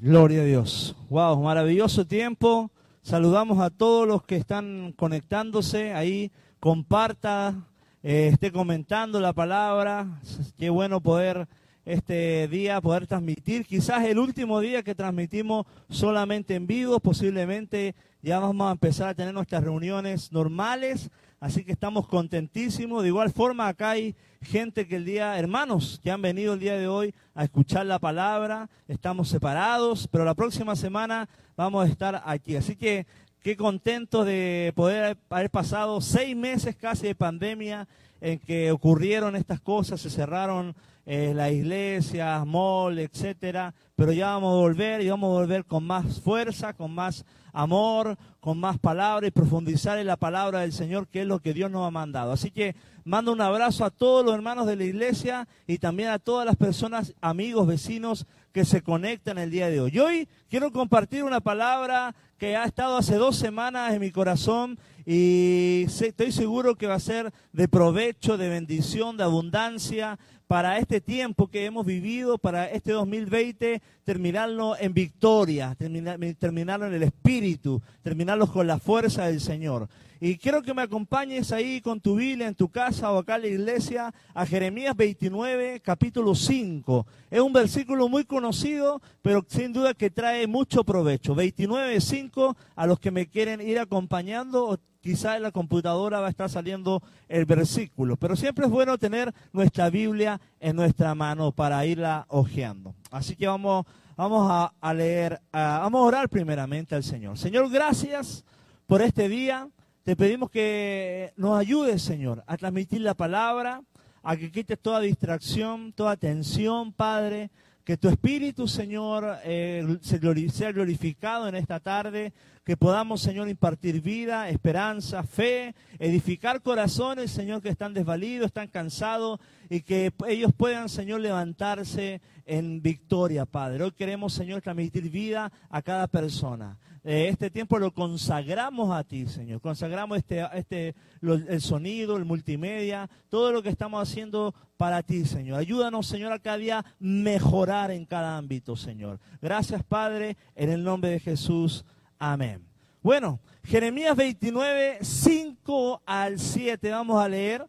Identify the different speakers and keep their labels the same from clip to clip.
Speaker 1: Gloria a Dios. Wow, maravilloso tiempo. Saludamos a todos los que están conectándose ahí. Comparta, eh, esté comentando la palabra. Qué bueno poder este día poder transmitir. Quizás el último día que transmitimos solamente en vivo, posiblemente ya vamos a empezar a tener nuestras reuniones normales. Así que estamos contentísimos. De igual forma, acá hay gente que el día, hermanos, que han venido el día de hoy a escuchar la palabra. Estamos separados, pero la próxima semana vamos a estar aquí. Así que qué contento de poder haber pasado seis meses casi de pandemia en que ocurrieron estas cosas, se cerraron eh, las iglesias, mall, etcétera, pero ya vamos a volver y vamos a volver con más fuerza, con más amor, con más palabra y profundizar en la palabra del Señor, que es lo que Dios nos ha mandado. Así que mando un abrazo a todos los hermanos de la iglesia y también a todas las personas, amigos, vecinos que se conectan el día de hoy. hoy quiero compartir una palabra que ha estado hace dos semanas en mi corazón y estoy seguro que va a ser de provecho, de bendición, de abundancia para este tiempo que hemos vivido, para este 2020, terminarlo en victoria, terminarlo en el espíritu, terminarlo con la fuerza del Señor. Y quiero que me acompañes ahí con tu Biblia en tu casa o acá en la iglesia a Jeremías 29, capítulo 5. Es un versículo muy conocido, pero sin duda que trae mucho provecho. 29, 5, a los que me quieren ir acompañando, quizá en la computadora va a estar saliendo el versículo. Pero siempre es bueno tener nuestra Biblia en nuestra mano para irla hojeando. Así que vamos, vamos a, leer, vamos a orar primeramente al Señor. Señor, gracias por este día. Te pedimos que nos ayudes, Señor, a transmitir la palabra, a que quites toda distracción, toda tensión, Padre. Que tu Espíritu, Señor, eh, sea glorificado en esta tarde. Que podamos, Señor, impartir vida, esperanza, fe, edificar corazones, Señor, que están desvalidos, están cansados. Y que ellos puedan, Señor, levantarse en victoria, Padre. Hoy queremos, Señor, transmitir vida a cada persona. Eh, este tiempo lo consagramos a ti, Señor. Consagramos este, este, el sonido, el multimedia, todo lo que estamos haciendo para ti, Señor. Ayúdanos, Señor, a cada día mejorar en cada ámbito, Señor. Gracias, Padre, en el nombre de Jesús. Amén. Bueno, Jeremías 29, 5 al 7, vamos a leer.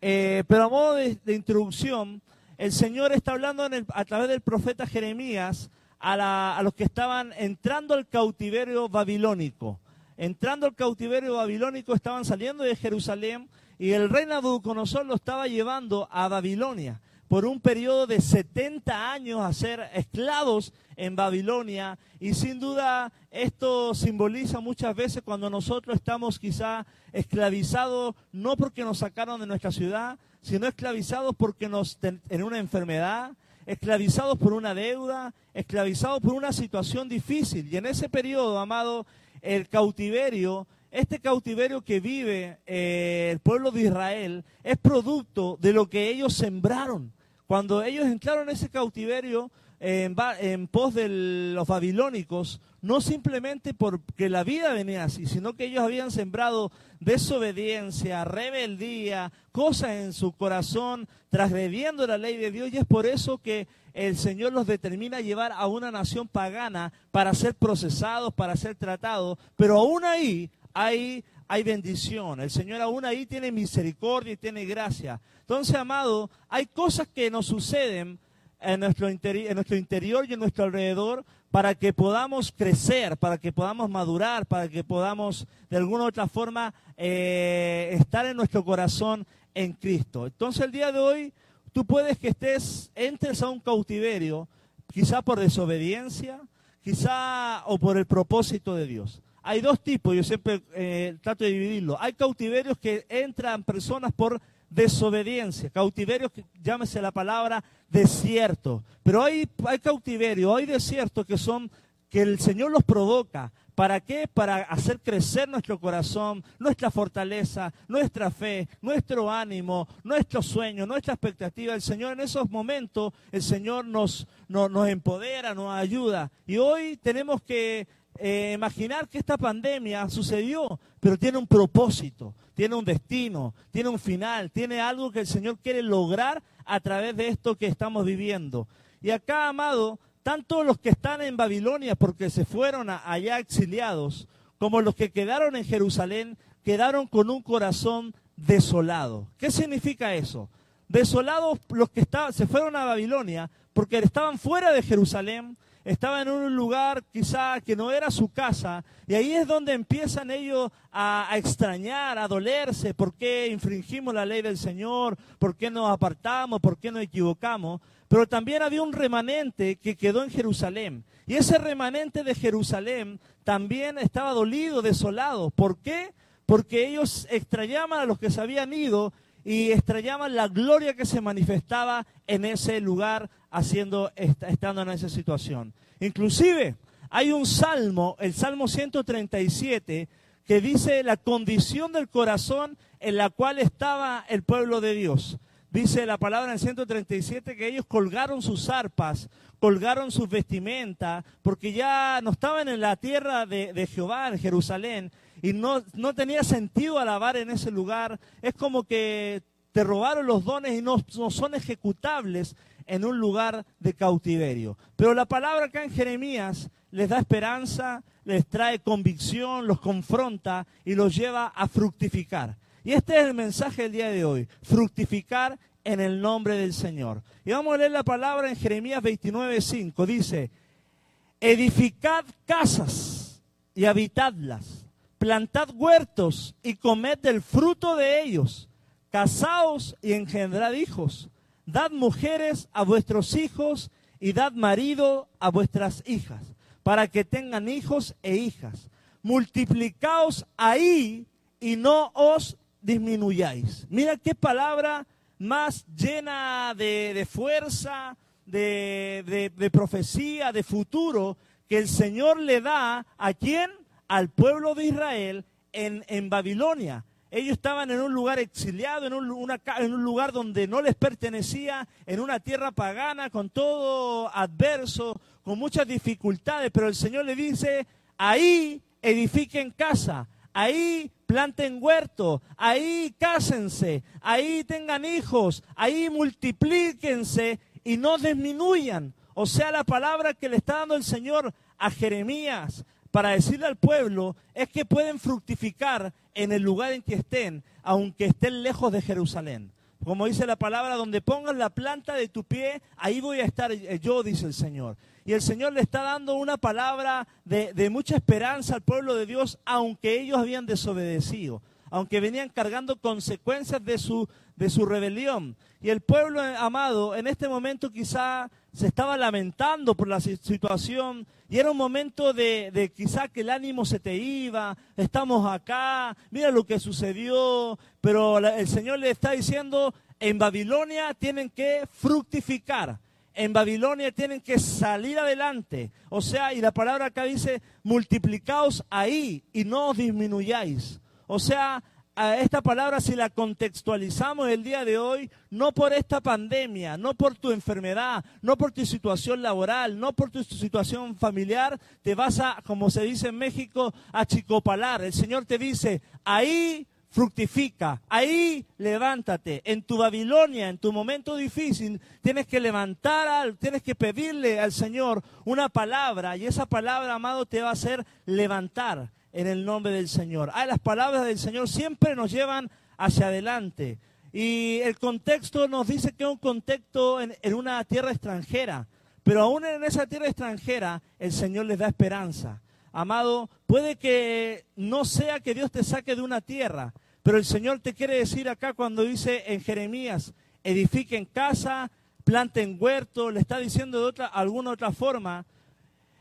Speaker 1: Eh, pero a modo de, introducción, el Señor está hablando a través del profeta Jeremías a, los que estaban entrando al cautiverio babilónico. Entrando al cautiverio babilónico estaban saliendo de Jerusalén y el rey Nabucodonosor lo estaba llevando a Babilonia por un periodo de 70 años a ser esclavos en Babilonia y sin duda esto simboliza muchas veces cuando nosotros estamos quizá esclavizados no porque nos sacaron de nuestra ciudad, sino esclavizados porque nos en una enfermedad, esclavizados por una deuda, esclavizados por una situación difícil. Y en ese periodo, amado, el cautiverio, este cautiverio que vive eh, el pueblo de Israel, es producto de lo que ellos sembraron. Cuando ellos entraron en ese cautiverio en, en pos de los babilónicos, no simplemente porque la vida venía así, sino que ellos habían sembrado desobediencia, rebeldía, cosas en su corazón, transgrediendo la ley de Dios, y es por eso que el Señor los determina a llevar a una nación pagana para ser procesados, para ser tratados, pero aún ahí hay, hay bendición, el Señor aún ahí tiene misericordia y tiene gracia. Entonces, amado, hay cosas que nos suceden en nuestro, en nuestro interior y en nuestro alrededor para que podamos crecer, para que podamos madurar, para que podamos de alguna u otra forma eh, estar en nuestro corazón en Cristo. Entonces el día de hoy tú puedes que estés, entres a un cautiverio, quizá por desobediencia, quizá o por el propósito de Dios. Hay dos tipos, yo siempre eh, trato de dividirlo. Hay cautiverios que entran personas por desobediencia, cautiverio, llámese la palabra desierto. Pero hay, hay cautiverio, hay desiertos que son, que el Señor los provoca. ¿Para qué? Para hacer crecer nuestro corazón, nuestra fortaleza, nuestra fe, nuestro ánimo, nuestro sueño, nuestra expectativa. El Señor en esos momentos, el Señor nos, nos, nos empodera, nos ayuda. Y hoy tenemos que eh, imaginar que esta pandemia sucedió, pero tiene un propósito, tiene un destino, tiene un final, tiene algo que el Señor quiere lograr a través de esto que estamos viviendo. Y acá, amado, tanto los que están en Babilonia porque se fueron allá exiliados, como los que quedaron en Jerusalén, quedaron con un corazón desolado. ¿Qué significa eso? Desolados los que se fueron a Babilonia porque estaban fuera de Jerusalén, estaban en un lugar quizá que no era su casa, y ahí es donde empiezan ellos a, extrañar, a dolerse, por qué infringimos la ley del Señor, por qué nos apartamos, por qué nos equivocamos. Pero también había un remanente que quedó en Jerusalén. Y ese remanente de Jerusalén también estaba dolido, desolado. ¿Por qué? Porque ellos extrañaban a los que se habían ido y extrañaban la gloria que se manifestaba en ese lugar haciendo, estando en esa situación. Inclusive hay un salmo, el Salmo 137, que dice la condición del corazón en la cual estaba el pueblo de Dios. Dice la palabra en 137 que ellos colgaron sus arpas, colgaron sus vestimentas, porque ya no estaban en la tierra de, Jehová, en Jerusalén, y no, no tenía sentido alabar en ese lugar. Es como que te robaron los dones y no, no son ejecutables en un lugar de cautiverio. Pero la palabra acá en Jeremías les da esperanza, les trae convicción, los confronta y los lleva a fructificar. Y este es el mensaje del día de hoy, fructificar en el nombre del Señor. Y vamos a leer la palabra en Jeremías 29:5. Dice, edificad casas y habitadlas, plantad huertos y comed del fruto de ellos, casaos y engendrad hijos dad mujeres a vuestros hijos y dad marido a vuestras hijas, para que tengan hijos e hijas. Multiplicaos ahí y no os disminuyáis. Mira qué palabra más llena de, fuerza, de, de, profecía, de futuro, que el Señor le da a quién? Al pueblo de Israel en, en Babilonia. Ellos estaban en un lugar exiliado, en un, en un, lugar donde no les pertenecía, en una tierra pagana, con todo adverso, con muchas dificultades, pero el Señor le dice, ahí edifiquen casa, ahí planten huerto, ahí cásense, ahí tengan hijos, ahí multiplíquense y no disminuyan. O sea, la palabra que le está dando el Señor a Jeremías, para decirle al pueblo es que pueden fructificar en el lugar en que estén, aunque estén lejos de Jerusalén. Como dice la palabra, donde pongas la planta de tu pie, ahí voy a estar yo, dice el Señor. Y el Señor le está dando una palabra de, mucha esperanza al pueblo de Dios, aunque ellos habían desobedecido, aunque venían cargando consecuencias de su, de su rebelión. Y el pueblo amado en este momento quizá se estaba lamentando por la situación y era un momento de, de, quizá que el ánimo se te iba, estamos acá, mira lo que sucedió, pero el Señor le está diciendo, en Babilonia tienen que fructificar, en Babilonia tienen que salir adelante, o sea, y la palabra acá dice, multiplicaos ahí y no os disminuyáis, o sea, a esta palabra si la contextualizamos el día de hoy, no por esta pandemia, no por tu enfermedad, no por tu situación laboral, no por tu situación familiar, te vas a, como se dice en México, a chicopalar. El Señor te dice, ahí fructifica, ahí levántate. En tu Babilonia, en tu momento difícil, tienes que levantar, tienes que pedirle al Señor una palabra y esa palabra, amado, te va a hacer levantar en el nombre del Señor. Ah, las palabras del Señor siempre nos llevan hacia adelante. Y el contexto nos dice que es un contexto en, una tierra extranjera. Pero aún en esa tierra extranjera, el Señor les da esperanza. Amado, puede que no sea que Dios te saque de una tierra, pero el Señor te quiere decir acá cuando dice en Jeremías, edifiquen casa, planten huerto, le está diciendo de otra, alguna otra forma,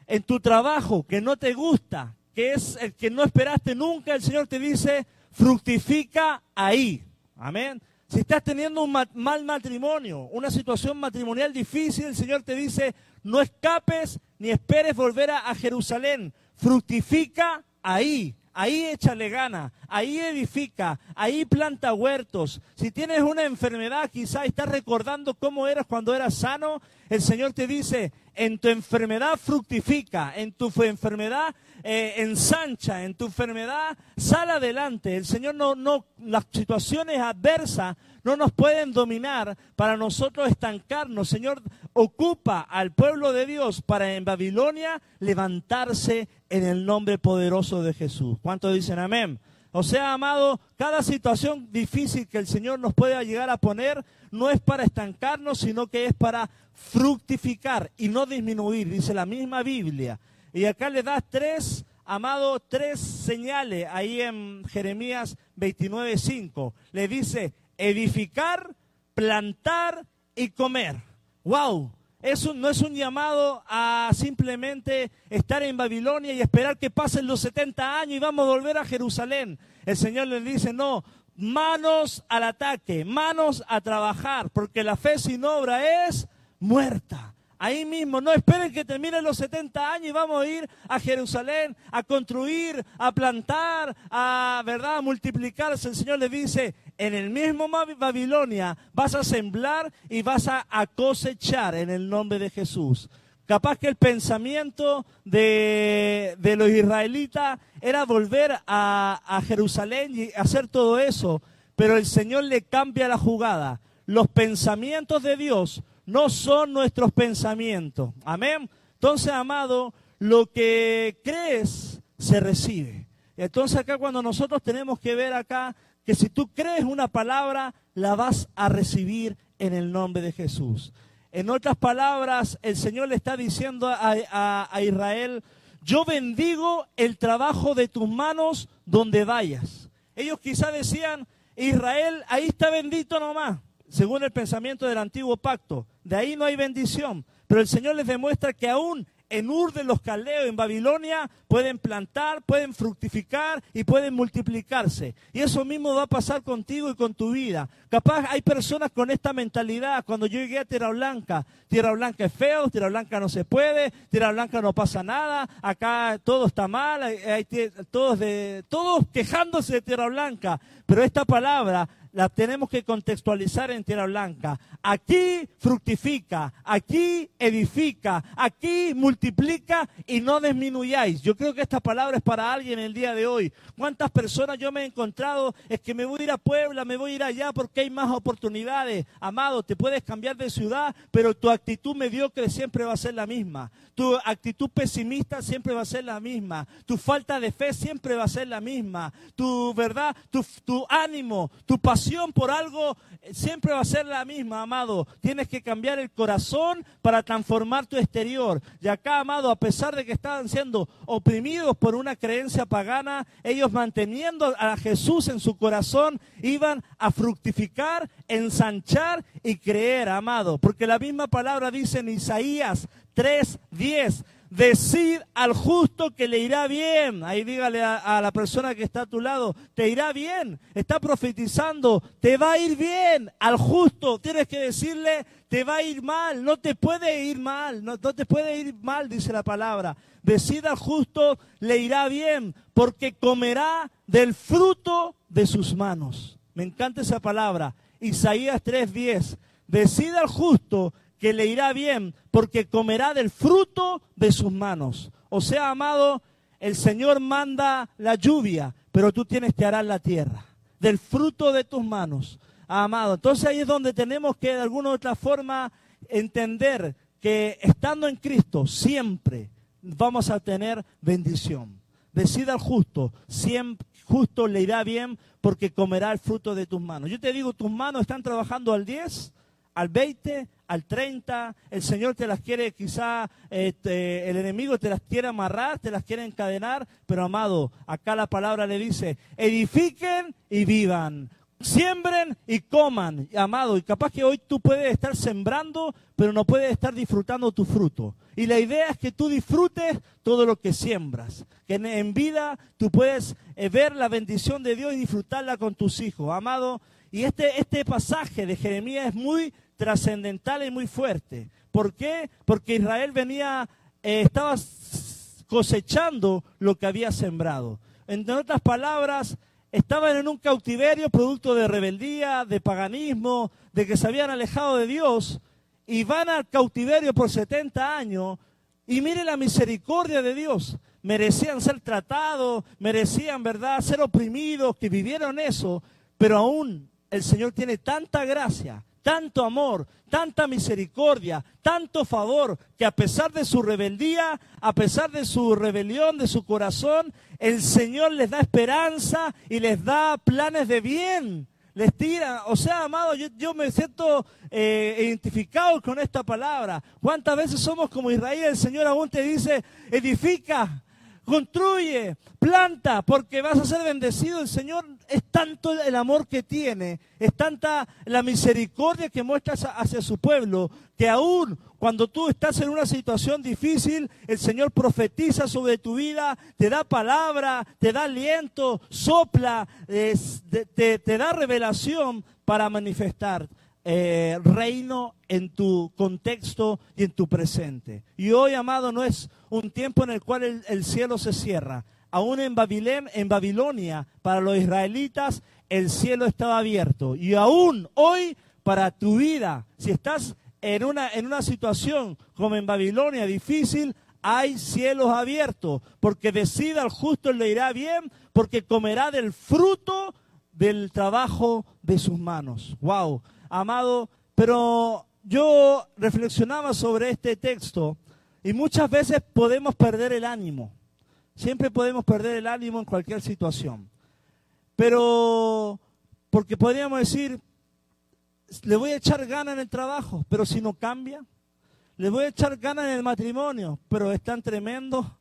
Speaker 1: en tu trabajo que no te gusta, que es el que no esperaste nunca, el Señor te dice, fructifica ahí. Amén. Si estás teniendo un mal matrimonio, una situación matrimonial difícil, el Señor te dice, no escapes ni esperes volver a, Jerusalén. Fructifica ahí. Ahí échale gana, ahí edifica, ahí planta huertos. Si tienes una enfermedad, quizá estás recordando cómo eras cuando eras sano, el Señor te dice, en tu enfermedad fructifica, en tu enfermedad eh, ensancha, en tu enfermedad sal adelante. El Señor no, no, las situaciones adversas no nos pueden dominar para nosotros estancarnos. Señor, ocupa al pueblo de Dios para en Babilonia levantarse en el nombre poderoso de Jesús. ¿Cuántos dicen amén? O sea, amado, cada situación difícil que el Señor nos pueda llegar a poner no es para estancarnos, sino que es para fructificar y no disminuir, dice la misma Biblia. Y acá le da tres, amado, tres señales ahí en Jeremías 29.5. Le dice edificar, plantar y comer. ¡Wow! Eso no es un llamado a simplemente estar en Babilonia y esperar que pasen los 70 años y vamos a volver a Jerusalén. El Señor le dice, no, manos al ataque, manos a trabajar, porque la fe sin obra es muerta. Ahí mismo, no esperen que terminen los 70 años y vamos a ir a Jerusalén a construir, a plantar, a, ¿verdad?, a multiplicarse. El Señor le dice, en el mismo Babilonia vas a sembrar y vas a, cosechar en el nombre de Jesús. Capaz que el pensamiento de, de los israelitas era volver a, a Jerusalén y hacer todo eso, pero el Señor le cambia la jugada. Los pensamientos de Dios no son nuestros pensamientos. Amén. Entonces, amado, lo que crees se recibe. Entonces acá cuando nosotros tenemos que ver acá que si tú crees una palabra, la vas a recibir en el nombre de Jesús. En otras palabras, el Señor le está diciendo a, Israel, yo bendigo el trabajo de tus manos donde vayas. Ellos quizá decían, Israel, ahí está bendito nomás según el pensamiento del antiguo pacto. De ahí no hay bendición. Pero el Señor les demuestra que aún en Ur de los Caldeos, en Babilonia, pueden plantar, pueden fructificar y pueden multiplicarse. Y eso mismo va a pasar contigo y con tu vida. Capaz hay personas con esta mentalidad. Cuando yo llegué a Tierra Blanca, Tierra Blanca es feo, Tierra Blanca no se puede, Tierra Blanca no pasa nada, acá todo está mal, todos, de, todos quejándose de Tierra Blanca. Pero esta palabra la tenemos que contextualizar en Tierra Blanca. Aquí fructifica, aquí edifica, aquí multiplica y no disminuyáis. Yo creo que esta palabra es para alguien el día de hoy. ¿Cuántas personas yo me he encontrado? Es que me voy a ir a Puebla, me voy a ir allá porque hay más oportunidades. Amado, te puedes cambiar de ciudad, pero tu actitud mediocre siempre va a ser la misma. Tu actitud pesimista siempre va a ser la misma. Tu falta de fe siempre va a ser la misma. Tu verdad, tu, ánimo, tu pasión por algo eh, siempre va a ser la misma, amado. Tienes que cambiar el corazón para transformar tu exterior. Y acá, amado, a pesar de que estaban siendo oprimidos por una creencia pagana, ellos manteniendo a Jesús en su corazón, iban a fructificar, ensanchar y creer, amado. Porque la misma palabra dice en Isaías 3:10 Decid al justo que le irá bien. Ahí dígale a, la persona que está a tu lado, te irá bien. Está profetizando, te va a ir bien. Al justo tienes que decirle, te va a ir mal. No te puede ir mal. No, no te puede ir mal, dice la palabra. Decid al justo, le irá bien, porque comerá del fruto de sus manos. Me encanta esa palabra. Isaías 3:10. Decid al justo que le irá bien, porque comerá del fruto de sus manos. O sea, amado, el Señor manda la lluvia, pero tú tienes que arar la tierra, del fruto de tus manos, amado. Entonces ahí es donde tenemos que de alguna u otra forma entender que estando en Cristo siempre vamos a tener bendición. Decida al justo, siempre justo le irá bien porque comerá el fruto de tus manos. Yo te digo, tus manos están trabajando al 10, al 20, al 30, el Señor te las quiere quizá, este, el enemigo te las quiere amarrar, te las quiere encadenar, pero amado, acá la palabra le dice, edifiquen y vivan, siembren y coman, amado, y capaz que hoy tú puedes estar sembrando, pero no puedes estar disfrutando tu fruto. Y la idea es que tú disfrutes todo lo que siembras, que en, vida tú puedes eh, ver la bendición de Dios y disfrutarla con tus hijos, amado. Y este, este pasaje de Jeremías es muy trascendental y muy fuerte. ¿Por qué? Porque Israel venía, eh, estaba cosechando lo que había sembrado. En otras palabras, estaban en un cautiverio producto de rebeldía, de paganismo, de que se habían alejado de Dios y van al cautiverio por 70 años y mire la misericordia de Dios. Merecían ser tratados, merecían, ¿verdad?, ser oprimidos, que vivieron eso, pero aún el Señor tiene tanta gracia, tanto amor, tanta misericordia, tanto favor, que a pesar de su rebeldía, a pesar de su rebelión, de su corazón, el Señor les da esperanza y les da planes de bien. Les tira, o sea, amado, yo, me siento eh, identificado con esta palabra. ¿Cuántas veces somos como Israel? El Señor aún te dice, edifica, construye, planta, porque vas a ser bendecido. El Señor es tanto el amor que tiene, es tanta la misericordia que muestra hacia su pueblo, que aún cuando tú estás en una situación difícil, el Señor profetiza sobre tu vida, te da palabra, te da aliento, sopla, te, te da revelación para manifestar eh, reino en tu contexto y en tu presente. Y hoy, amado, no es un tiempo en el cual el, cielo se cierra. Aún en, en Babilonia, para los israelitas, el cielo estaba abierto. Y aún hoy, para tu vida, si estás en una, en una situación como en Babilonia difícil, hay cielos abiertos, porque decida al justo le irá bien, porque comerá del fruto del trabajo de sus manos. Wow amado, pero yo reflexionaba sobre este texto y muchas veces podemos perder el ánimo. Siempre podemos perder el ánimo en cualquier situación. Pero, porque podríamos decir, le voy a echar ganas en el trabajo, pero si no cambia, le voy a echar ganas en el matrimonio, pero es tan tremendo.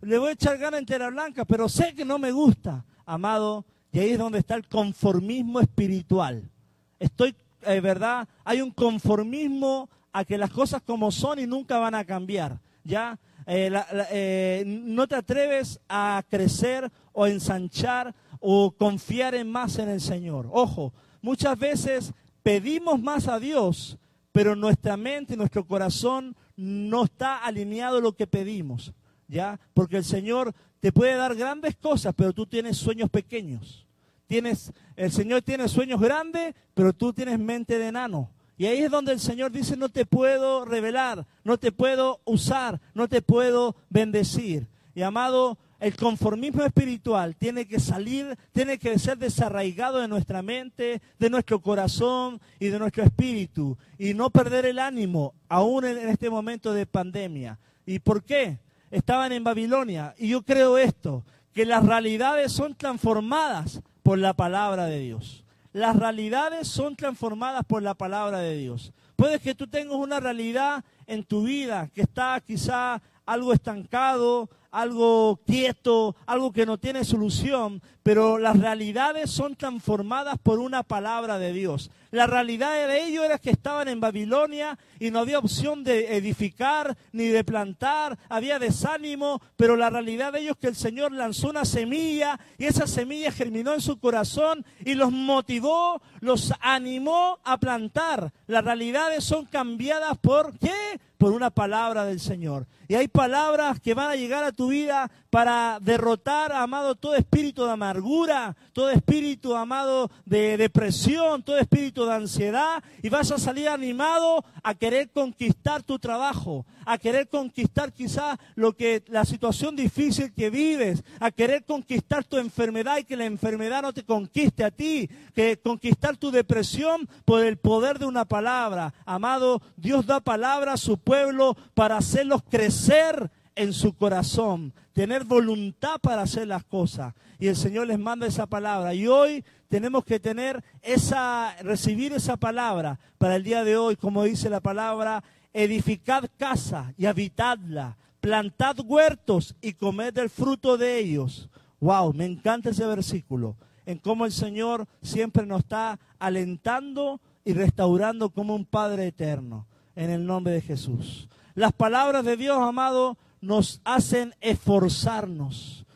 Speaker 1: Le voy a echar ganas en Tierra Blanca, pero sé que no me gusta, amado. Y ahí es donde está el conformismo espiritual. Estoy eh, ¿verdad? Hay un conformismo a que las cosas como son y nunca van a cambiar, ¿ya? Eh, eh, no te atreves a crecer o ensanchar o confiar en más en el Señor. Ojo, muchas veces pedimos más a Dios, pero nuestra mente y nuestro corazón no está alineado a lo que pedimos, ¿ya? Porque el Señor te puede dar grandes cosas, pero tú tienes sueños pequeños. Tienes, el Señor tiene sueños grandes, pero tú tienes mente de enano. Y ahí es donde el Señor dice, no te puedo revelar, no te puedo usar, no te puedo bendecir. Y amado, el conformismo espiritual tiene que salir, tiene que ser desarraigado de nuestra mente, de nuestro corazón y de nuestro espíritu. Y no perder el ánimo, aún en este momento de pandemia. ¿Y por qué? Estaban en Babilonia. Y yo creo esto, que las realidades son transformadas por la palabra de Dios. Las realidades son transformadas por la palabra de Dios. Puede que tú tengas una realidad en tu vida que está quizá algo estancado, algo quieto, algo que no tiene solución, pero las realidades son transformadas por una palabra de Dios. La realidad de ellos era que estaban en Babilonia y no había opción de edificar ni de plantar, había desánimo, pero la realidad de ellos es que el Señor lanzó una semilla y esa semilla germinó en su corazón y los motivó, los animó a plantar. Las realidades son cambiadas por qué? Por una palabra del Señor. Y hay palabras que van a llegar a tu vida para derrotar, amado, todo espíritu de amargura, todo espíritu, amado, de depresión, todo espíritu de ansiedad, y vas a salir animado a querer conquistar tu trabajo, a querer conquistar quizás lo que la situación difícil que vives, a querer conquistar tu enfermedad y que la enfermedad no te conquiste a ti, que conquistar tu depresión por el poder de una palabra. Amado, Dios da palabra a su pueblo para hacerlos crecer en su corazón, tener voluntad para hacer las cosas. Y el Señor les manda esa palabra. Y hoy tenemos que tener esa, recibir esa palabra para el día de hoy, como dice la palabra, edificad casa y habitadla, plantad huertos y comed del fruto de ellos. Wow, me encanta ese versículo, en cómo el Señor siempre nos está alentando y restaurando como un Padre eterno, en el nombre de Jesús. Las palabras de Dios, amado, nos hacen esforzarnos.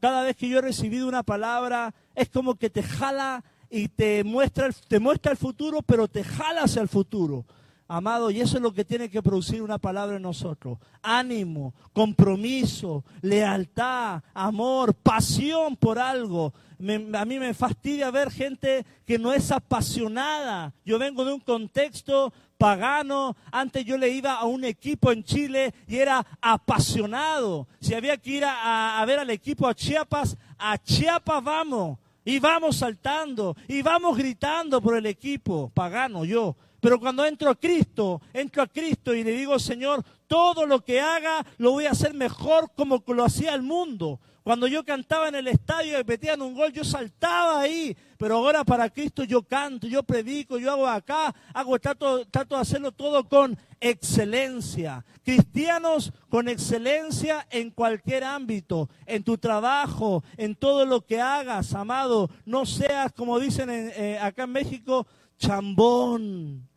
Speaker 1: cada vez que yo he recibido una palabra, es como que te jala y te muestra, te muestra el futuro, pero te jala hacia el futuro. Amado, y eso es lo que tiene que producir una palabra en nosotros. Ánimo, compromiso, lealtad, amor, pasión por algo. a mí me fastidia ver gente que no es apasionada. Yo vengo de un contexto pagano. Antes yo le iba a un equipo en Chile y era apasionado. Si había que ir a, ver al equipo a Chiapas, a Chiapas vamos. y vamos saltando y vamos gritando por el equipo pagano, yo. Pero cuando entro a Cristo, entro a Cristo y le digo, Señor, todo lo que haga lo voy a hacer mejor como lo hacía el mundo. Cuando yo cantaba en el estadio y metían un gol, yo saltaba ahí. Pero ahora para Cristo yo canto, yo predico, yo hago acá, hago, trato, trato de hacerlo todo con excelencia. Cristianos con excelencia en cualquier ámbito, en tu trabajo, en todo lo que hagas, amado. No seas, como dicen eh, acá en México, chambón.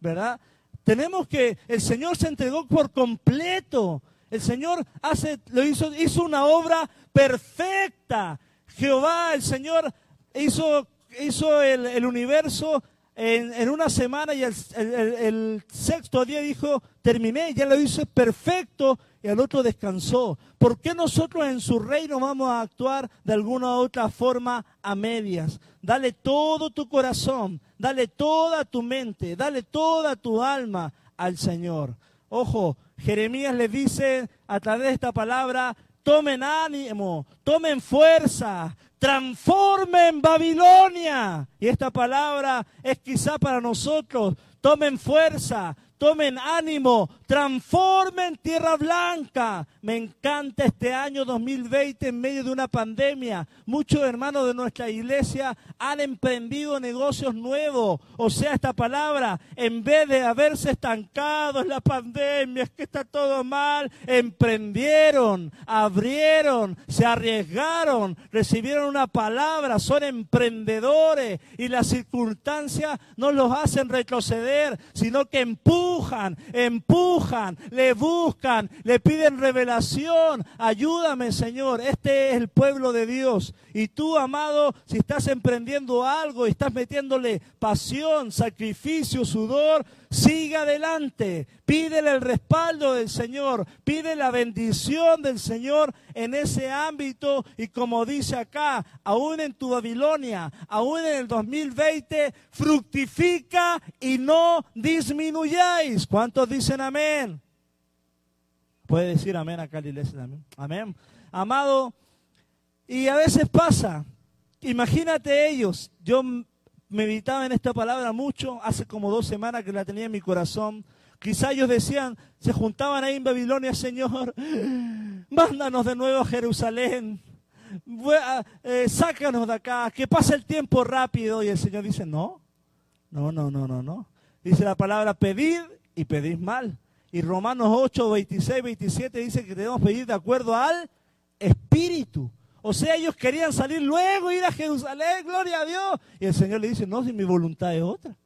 Speaker 1: ¿Verdad? Tenemos que, el Señor se entregó por completo el Señor hace, lo hizo, hizo una obra perfecta. Jehová, el Señor, hizo, hizo el, universo en, una semana y el, sexto día dijo, terminé, ya lo hice perfecto y al otro descansó. ¿Por qué nosotros en su reino vamos a actuar de alguna u otra forma a medias? Dale todo tu corazón, dale toda tu mente, dale toda tu alma al Señor. Ojo, Jeremías le dice a través de esta palabra, tomen ánimo, tomen fuerza, transformen Babilonia. Y esta palabra es quizá para nosotros, tomen fuerza, tomen ánimo, transformen Tierra Blanca. Me encanta este año 2020 en medio de una pandemia. Muchos hermanos de nuestra iglesia han emprendido negocios nuevos. O sea, esta palabra, en vez de haberse estancado en la pandemia, es que está todo mal, emprendieron, abrieron, se arriesgaron, recibieron una palabra, son emprendedores y las circunstancias no los hacen retroceder, sino que empujan empujan, empujan, le buscan, le piden revelación. Ayúdame, Señor. Este es el pueblo de Dios. Y tú, amado, si estás emprendiendo algo y estás metiéndole pasión, sacrificio, sudor, sigue adelante. Pídele el respaldo del Señor, pide la bendición del Señor en ese ámbito. Y como dice acá, aún en tu Babilonia, aún en el 2020, fructifica y no disminuyáis. ¿Cuántos dicen amén? Puede decir amén acá la iglesia también. Amén. Amado, y a veces pasa, imagínate ellos, yo meditaba en esta palabra mucho, hace como dos semanas que la tenía en mi corazón. Quizá ellos decían, se juntaban ahí en Babilonia, Señor, mándanos de nuevo a Jerusalén, eh, sácanos de acá, que pase el tiempo rápido. Y el Señor dice, no, no, no, no, no, no. Dice la palabra, pedid y pedís mal. Y Romanos 8, 26, 27 dice que debemos pedir de acuerdo al Espíritu. O sea, ellos querían salir luego, ir a Jerusalén, gloria a Dios. Y el Señor le dice, no, si mi voluntad es otra.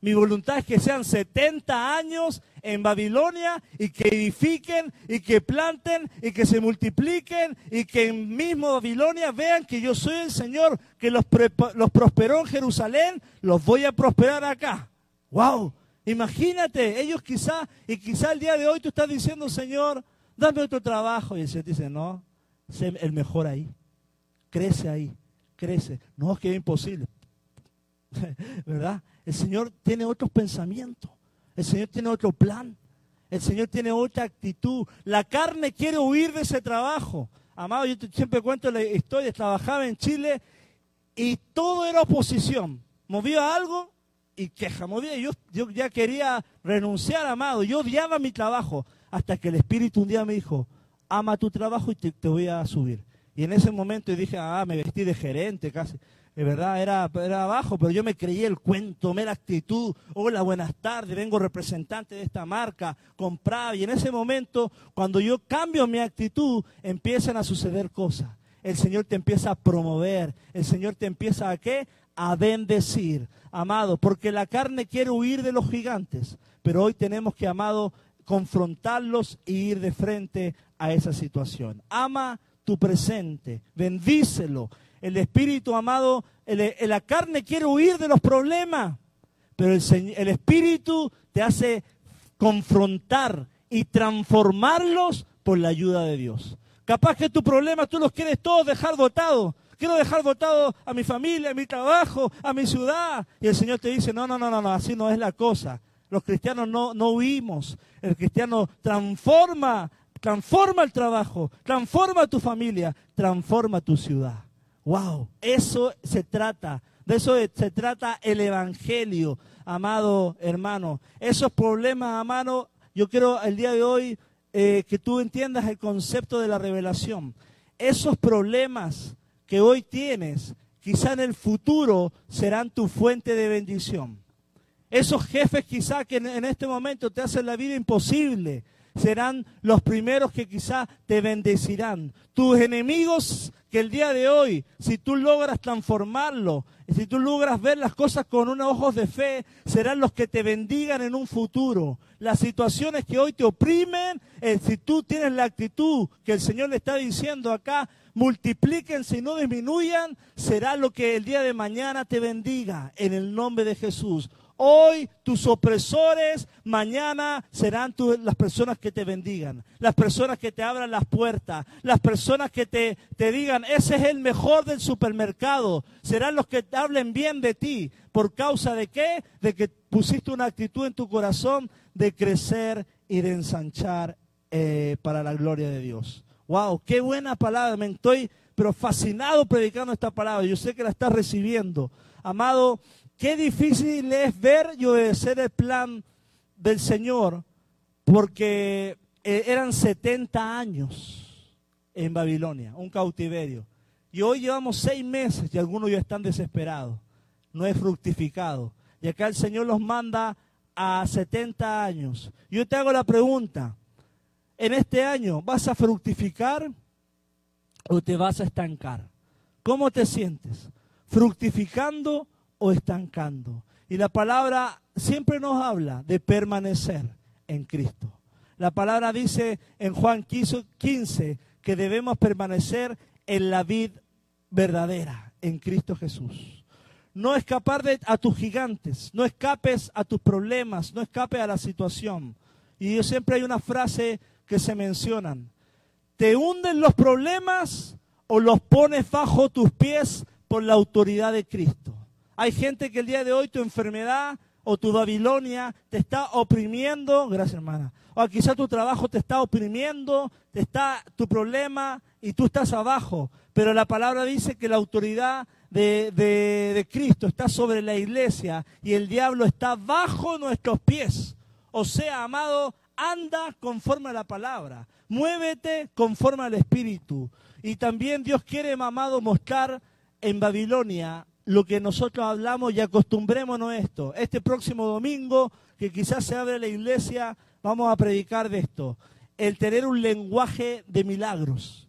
Speaker 1: Mi voluntad es que sean 70 años en Babilonia y que edifiquen y que planten y que se multipliquen y que en mismo Babilonia vean que yo soy el Señor que los, los prosperó en Jerusalén, los voy a prosperar acá. ¡Wow! Imagínate, ellos quizá, y quizá el día de hoy tú estás diciendo, Señor, dame otro trabajo. Y el Señor dice, no, sé el mejor ahí. Crece ahí, crece. No es que es imposible. ¿Verdad? El Señor tiene otros pensamientos. El Señor tiene otro plan. El Señor tiene otra actitud. La carne quiere huir de ese trabajo. Amado, yo siempre cuento la historia. Trabajaba en Chile y todo era oposición. Movía algo y queja. Movía. Yo, yo ya quería renunciar, amado. Yo odiaba mi trabajo. Hasta que el Espíritu un día me dijo, ama tu trabajo y te, voy a subir. Y en ese momento dije, ah, me vestí de gerente casi. De verdad, era, era abajo, pero yo me creí el cuento, tomé la actitud. Hola, buenas tardes, vengo representante de esta marca, compraba. Y en ese momento, cuando yo cambio mi actitud, empiezan a suceder cosas. El Señor te empieza a promover, el Señor te empieza a qué? A bendecir, amado, porque la carne quiere huir de los gigantes, pero hoy tenemos que, amado, confrontarlos e ir de frente a esa situación. Ama tu presente, bendícelo. El Espíritu amado, la carne quiere huir de los problemas, pero el, Espíritu te hace confrontar y transformarlos por la ayuda de Dios. Capaz que tu problema tú los quieres todos dejar dotados. Quiero dejar votado a mi familia, a mi trabajo, a mi ciudad. Y el Señor te dice, no, no, no, no, no así no es la cosa. Los cristianos no, no huimos. El cristiano transforma, transforma el trabajo, transforma tu familia, transforma tu ciudad. Wow, eso se trata. De eso se trata el Evangelio, amado hermano. Esos problemas, amado, yo quiero el día de hoy eh, que tú entiendas el concepto de la revelación. Esos problemas que hoy tienes, quizá en el futuro serán tu fuente de bendición. Esos jefes quizá que en este momento te hacen la vida imposible, serán los primeros que quizá te bendecirán. Tus enemigos que el día de hoy, si tú logras transformarlo, si tú logras ver las cosas con unos ojos de fe, serán los que te bendigan en un futuro. Las situaciones que hoy te oprimen, eh, si tú tienes la actitud que el Señor le está diciendo acá, multiplíquense y no disminuyan, será lo que el día de mañana te bendiga en el nombre de Jesús. Hoy tus opresores, mañana serán las personas que te bendigan, las personas que te abran las puertas, las personas que te, te digan, ese es el mejor del supermercado, serán los que hablen bien de ti. ¿Por causa de qué? De que pusiste una actitud en tu corazón de crecer y de ensanchar eh, para la gloria de Dios. ¡Wow! ¡Qué buena palabra! Me estoy pero fascinado predicando esta palabra. Yo sé que la estás recibiendo. Amado, Qué difícil es ver y obedecer el plan del Señor, porque eh, eran 70 años en Babilonia, un cautiverio. Y hoy llevamos seis meses y algunos ya están desesperados. No es fructificado. Y acá el Señor los manda a 70 años. Yo te hago la pregunta, en este año, ¿vas a fructificar o te vas a estancar? ¿Cómo te sientes? ¿Fructificando o estancando. Y la palabra siempre nos habla de permanecer en Cristo. La palabra dice en Juan 15 que debemos permanecer en la vid verdadera, en Cristo Jesús. No escapar de, a tus gigantes, no escapes a tus problemas, no escapes a la situación. Y siempre hay una frase que se mencionan. ¿Te hunden los problemas o los pones bajo tus pies por la autoridad de Cristo? Hay gente que el día de hoy tu enfermedad o tu Babilonia te está oprimiendo, gracias hermana, o quizá tu trabajo te está oprimiendo, te está tu problema y tú estás abajo, pero la palabra dice que la autoridad de, de Cristo está sobre la iglesia y el diablo está bajo nuestros pies. O sea, amado, anda conforme a la palabra, muévete conforme al Espíritu. Y también Dios quiere, amado, mostrar en Babilonia lo que nosotros hablamos y acostumbrémonos a esto. Este próximo domingo, que quizás se abre la iglesia, vamos a predicar de esto. El tener un lenguaje de milagros.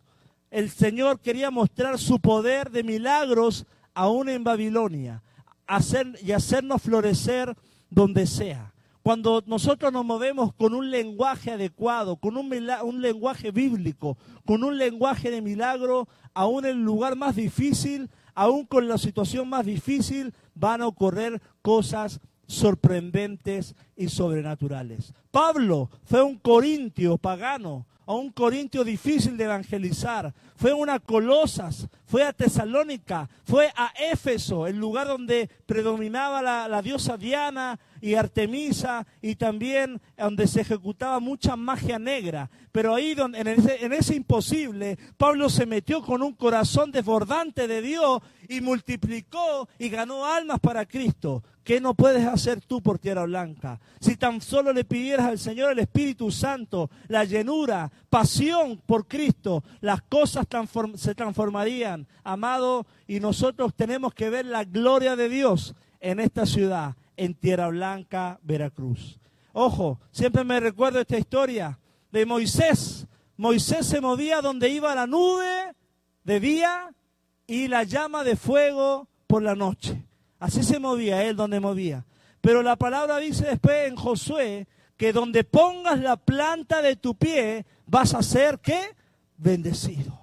Speaker 1: El Señor quería mostrar su poder de milagros aún en Babilonia hacer, y hacernos florecer donde sea. Cuando nosotros nos movemos con un lenguaje adecuado, con un, un lenguaje bíblico, con un lenguaje de milagro, aún en el lugar más difícil, aún con la situación más difícil, van a ocurrir cosas sorprendentes y sobrenaturales. Pablo fue un corintio pagano, a un corintio difícil de evangelizar, fue una Colosas, fue a Tesalónica, fue a Éfeso, el lugar donde predominaba la, diosa Diana y Artemisa y también donde se ejecutaba mucha magia negra. Pero ahí donde, en, ese, en ese imposible, Pablo se metió con un corazón desbordante de Dios y multiplicó y ganó almas para Cristo. ¿Qué no puedes hacer tú por tierra blanca? Si tan solo le pidieras al Señor el Espíritu Santo, la llenura, pasión por Cristo, las cosas se transformarían, amado, y nosotros tenemos que ver la gloria de Dios en esta ciudad, en Tierra Blanca, Veracruz. Ojo, siempre me recuerdo esta historia de Moisés. Moisés se movía donde iba la nube de día y la llama de fuego por la noche. Así se movía él donde movía. Pero la palabra dice después en Josué que donde pongas la planta de tu pie vas a ser qué? Bendecido.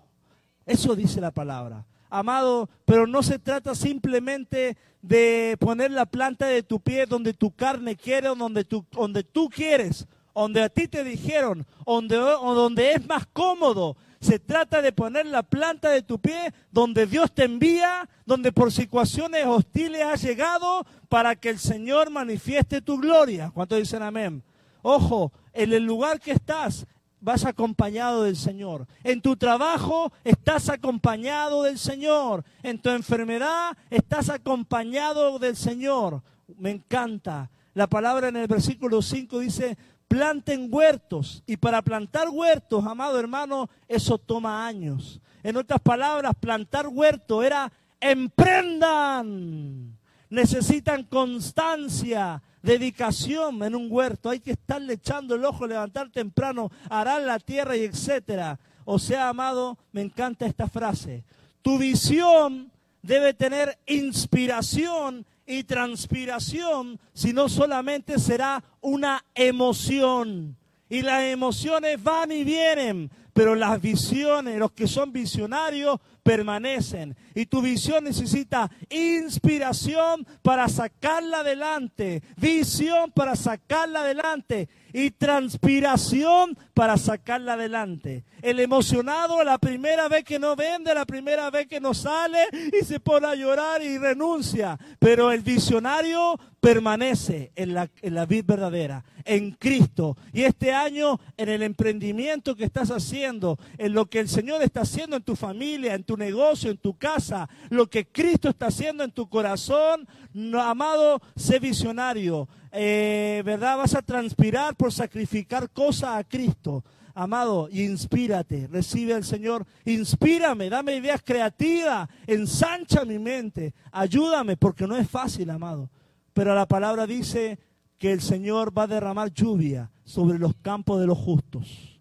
Speaker 1: Eso dice la palabra. Amado, pero no se trata simplemente de poner la planta de tu pie donde tu carne quiere donde tú, donde tú quieres, donde a ti te dijeron, donde, o donde es más cómodo. Se trata de poner la planta de tu pie donde Dios te envía, donde por situaciones hostiles has llegado para que el Señor manifieste tu gloria. ¿Cuántos dicen amén? Ojo, en el lugar que estás, vas acompañado del Señor. En tu trabajo estás acompañado del Señor. En tu enfermedad estás acompañado del Señor. Me encanta. La palabra en el versículo 5 dice, planten huertos. Y para plantar huertos, amado hermano, eso toma años. En otras palabras, plantar huerto era emprendan. Necesitan constancia, dedicación en un huerto. Hay que estarle echando el ojo, levantar temprano, arar la tierra y etcétera. O sea, amado, me encanta esta frase. Tu visión debe tener inspiración y transpiración, si no solamente será una emoción. Y las emociones van y vienen, pero las visiones, los que son visionarios, permanecen. Y tu visión necesita inspiración para sacarla adelante, visión para sacarla adelante y transpiración para sacarla adelante. El emocionado la primera vez que no vende, la primera vez que no sale y se pone a llorar y renuncia. Pero el visionario permanece en la, en la vida verdadera, en Cristo. Y este año en el emprendimiento que estás haciendo, en lo que el Señor está haciendo en tu familia, en tu negocio, en tu casa, lo que Cristo está haciendo en tu corazón, amado, sé visionario eh, ¿verdad? Vas a transpirar por sacrificar cosas a Cristo. Amado, inspírate, recibe al Señor, inspírame, dame ideas creativas, ensancha mi mente, ayúdame, porque no es fácil, amado. Pero la palabra dice que el Señor va a derramar lluvia sobre los campos de los justos.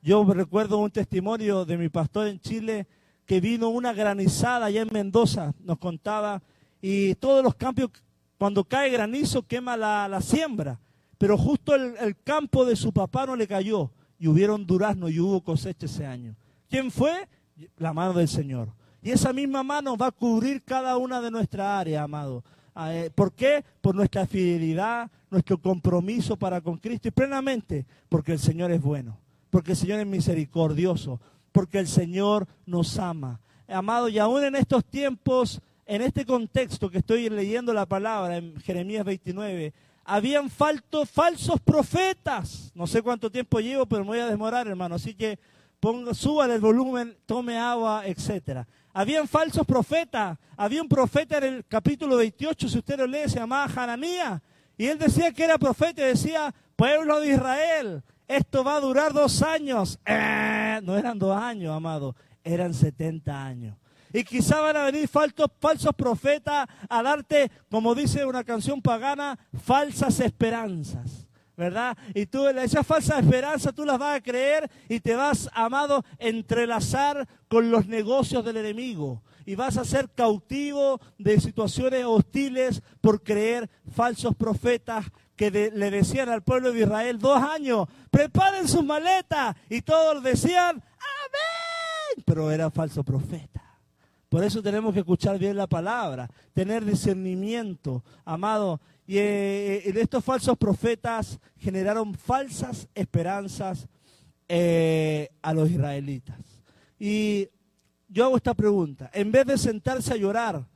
Speaker 1: Yo recuerdo un testimonio de mi pastor en Chile que vino una granizada allá en Mendoza, nos contaba, y todos los campos cuando cae granizo quema la, siembra, pero justo el, el, campo de su papá no le cayó y hubieron durazno y hubo cosecha ese año. ¿Quién fue? La mano del Señor. Y esa misma mano va a cubrir cada una de nuestras áreas, amado. Ah, eh, ¿Por qué? Por nuestra fidelidad, nuestro compromiso para con Cristo y plenamente porque el Señor es bueno, porque el Señor es misericordioso, porque el Señor nos ama. Amado, y aún en estos tiempos en este contexto que estoy leyendo la palabra en Jeremías 29, habían falto, falsos profetas. No sé cuánto tiempo llevo, pero me voy a demorar, hermano. Así que ponga, el volumen, tome agua, etcétera. Habían falsos profetas. Había un profeta en el capítulo 28, si usted lo lee, se llamaba Hananía. Y él decía que era profeta y decía, pueblo de Israel, esto va a durar dos años. Eh, no eran dos años, amado, eran 70 años. Y quizá van a venir falsos, falsos profetas a darte, como dice una canción pagana, falsas esperanzas. ¿verdad? Y tú esas falsas esperanzas tú las vas a creer y te vas, amado, entrelazar con los negocios del enemigo. Y vas a ser cautivo de situaciones hostiles por creer falsos profetas que le decían al pueblo de Israel dos años, preparen sus maletas. Y todos decían, amén. Pero era falso profeta. Por eso tenemos que escuchar bien la palabra, tener discernimiento, amado. Y eh, estos falsos profetas generaron falsas esperanzas eh, a los israelitas. Y yo hago esta pregunta, en vez de sentarse a llorar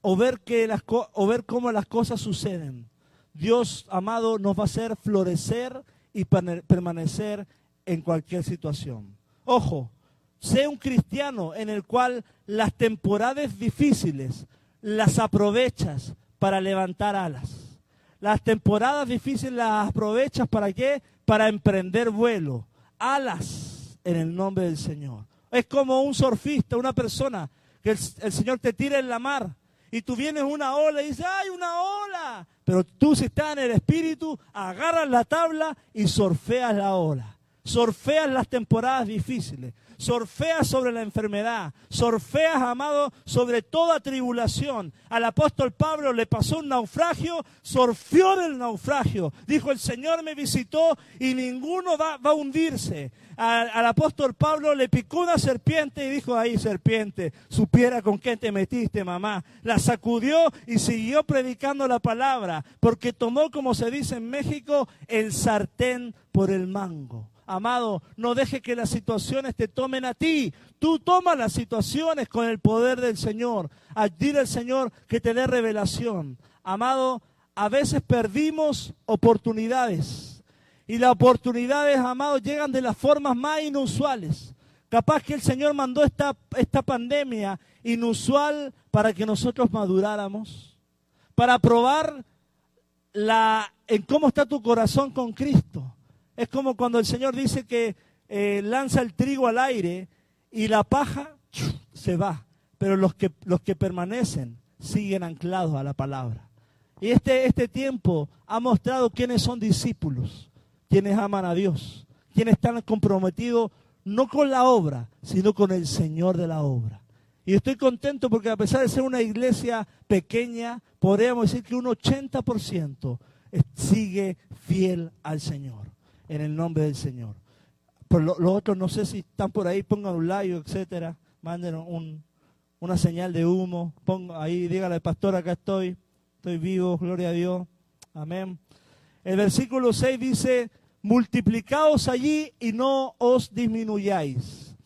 Speaker 1: o ver, que las o ver cómo las cosas suceden, Dios, amado, nos va a hacer florecer y permanecer en cualquier situación. Ojo, Sé un cristiano en el cual las temporadas difíciles las aprovechas para levantar alas. Las temporadas difíciles las aprovechas para qué? Para emprender vuelo. Alas en el nombre del Señor. Es como un surfista, una persona que el, Señor te tira en la mar y tú vienes una ola y dices, ¡ay, una ola! Pero tú si estás en el espíritu, agarras la tabla y surfeas la ola. Surfeas las temporadas difíciles sorfeas sobre la enfermedad, sorfeas, amado, sobre toda tribulación. Al apóstol Pablo le pasó un naufragio, sorfeó del naufragio. Dijo, el Señor me visitó y ninguno va, a hundirse. Al, al, apóstol Pablo le picó una serpiente y dijo, ahí serpiente, supiera con qué te metiste, mamá. La sacudió y siguió predicando la palabra, porque tomó, como se dice en México, el sartén por el mango. Amado, no deje que las situaciones te tomen a ti. Tú tomas las situaciones con el poder del Señor. Dile al Señor que te dé revelación. Amado, a veces perdimos oportunidades Y las oportunidades, amados, llegan de las formas más inusuales. Capaz que el Señor mandó esta, esta pandemia inusual para que nosotros maduráramos, para probar la, en cómo está tu corazón con Cristo. Es como cuando el Señor dice que eh, lanza el trigo al aire y la paja se va, pero los que, los que permanecen siguen anclados a la palabra. Y este, este tiempo ha mostrado quiénes son discípulos, quienes aman a Dios, quienes están comprometidos no con la obra, sino con el Señor de la obra. Y estoy contento porque a pesar de ser una iglesia pequeña, podríamos decir que un 80% sigue fiel al Señor, en el nombre del Señor. Por los otros no sé si están por ahí, pongan un like, etcétera, manden una señal de humo, pongan ahí, dígale, pastor, acá estoy, estoy vivo, gloria a Dios, amén. El versículo 6 dice, multiplicaos allí y no os disminuyáis.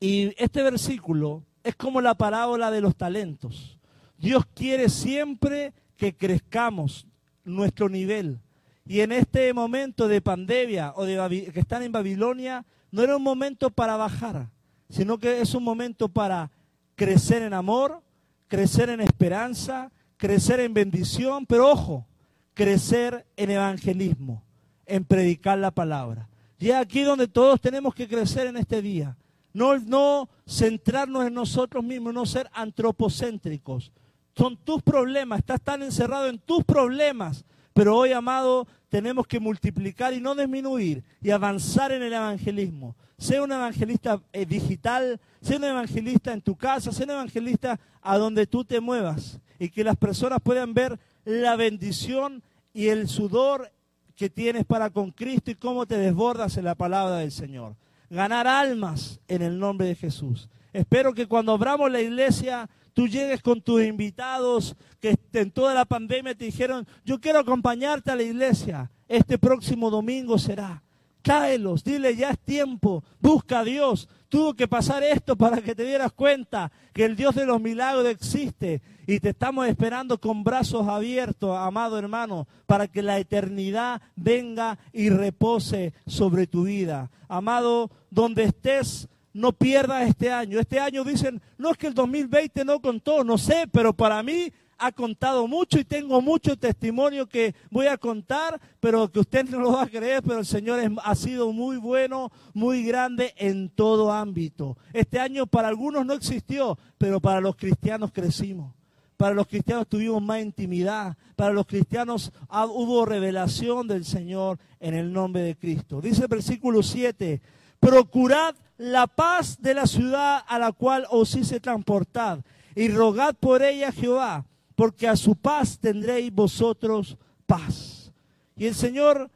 Speaker 1: Y este versículo es como la parábola de los talentos. Dios quiere siempre que crezcamos nuestro nivel. Y en este momento de pandemia o de que están en Babilonia, no era un momento para bajar, sino que es un momento para crecer en amor, crecer en esperanza, crecer en bendición, pero ojo, crecer en evangelismo, en predicar la palabra. Y es aquí donde todos tenemos que crecer en este día. No, no centrarnos en nosotros mismos, no ser antropocéntricos. Son tus problemas, estás tan encerrado en tus problemas. Pero hoy, amado, tenemos que multiplicar y no disminuir y avanzar en el evangelismo. Sea un evangelista eh, digital, sea un evangelista en tu casa, sea un evangelista a donde tú te muevas y que las personas puedan ver la bendición y el sudor que tienes para con Cristo y cómo te desbordas en la palabra del Señor ganar almas en el nombre de Jesús. Espero que cuando abramos la iglesia, tú llegues con tus invitados que en toda la pandemia te dijeron, yo quiero acompañarte a la iglesia. Este próximo domingo será. Cáelos, dile, ya es tiempo, busca a Dios. Tuvo que pasar esto para que te dieras cuenta que el Dios de los milagros existe y te estamos esperando con brazos abiertos, amado hermano, para que la eternidad venga y repose sobre tu vida. Amado, donde estés, no pierdas este año. Este año dicen, no es que el 2020 no contó, no sé, pero para mí ha contado mucho y tengo mucho testimonio que voy a contar, pero que usted no lo va a creer, pero el Señor ha sido muy bueno, muy grande en todo ámbito. Este año para algunos no existió, pero para los cristianos crecimos. Para los cristianos tuvimos más intimidad. Para los cristianos hubo revelación del Señor en el nombre de Cristo. Dice el versículo 7, procurad la paz de la ciudad a la cual os hice transportar y rogad por ella Jehová porque a su paz tendréis vosotros paz. Y el Señor,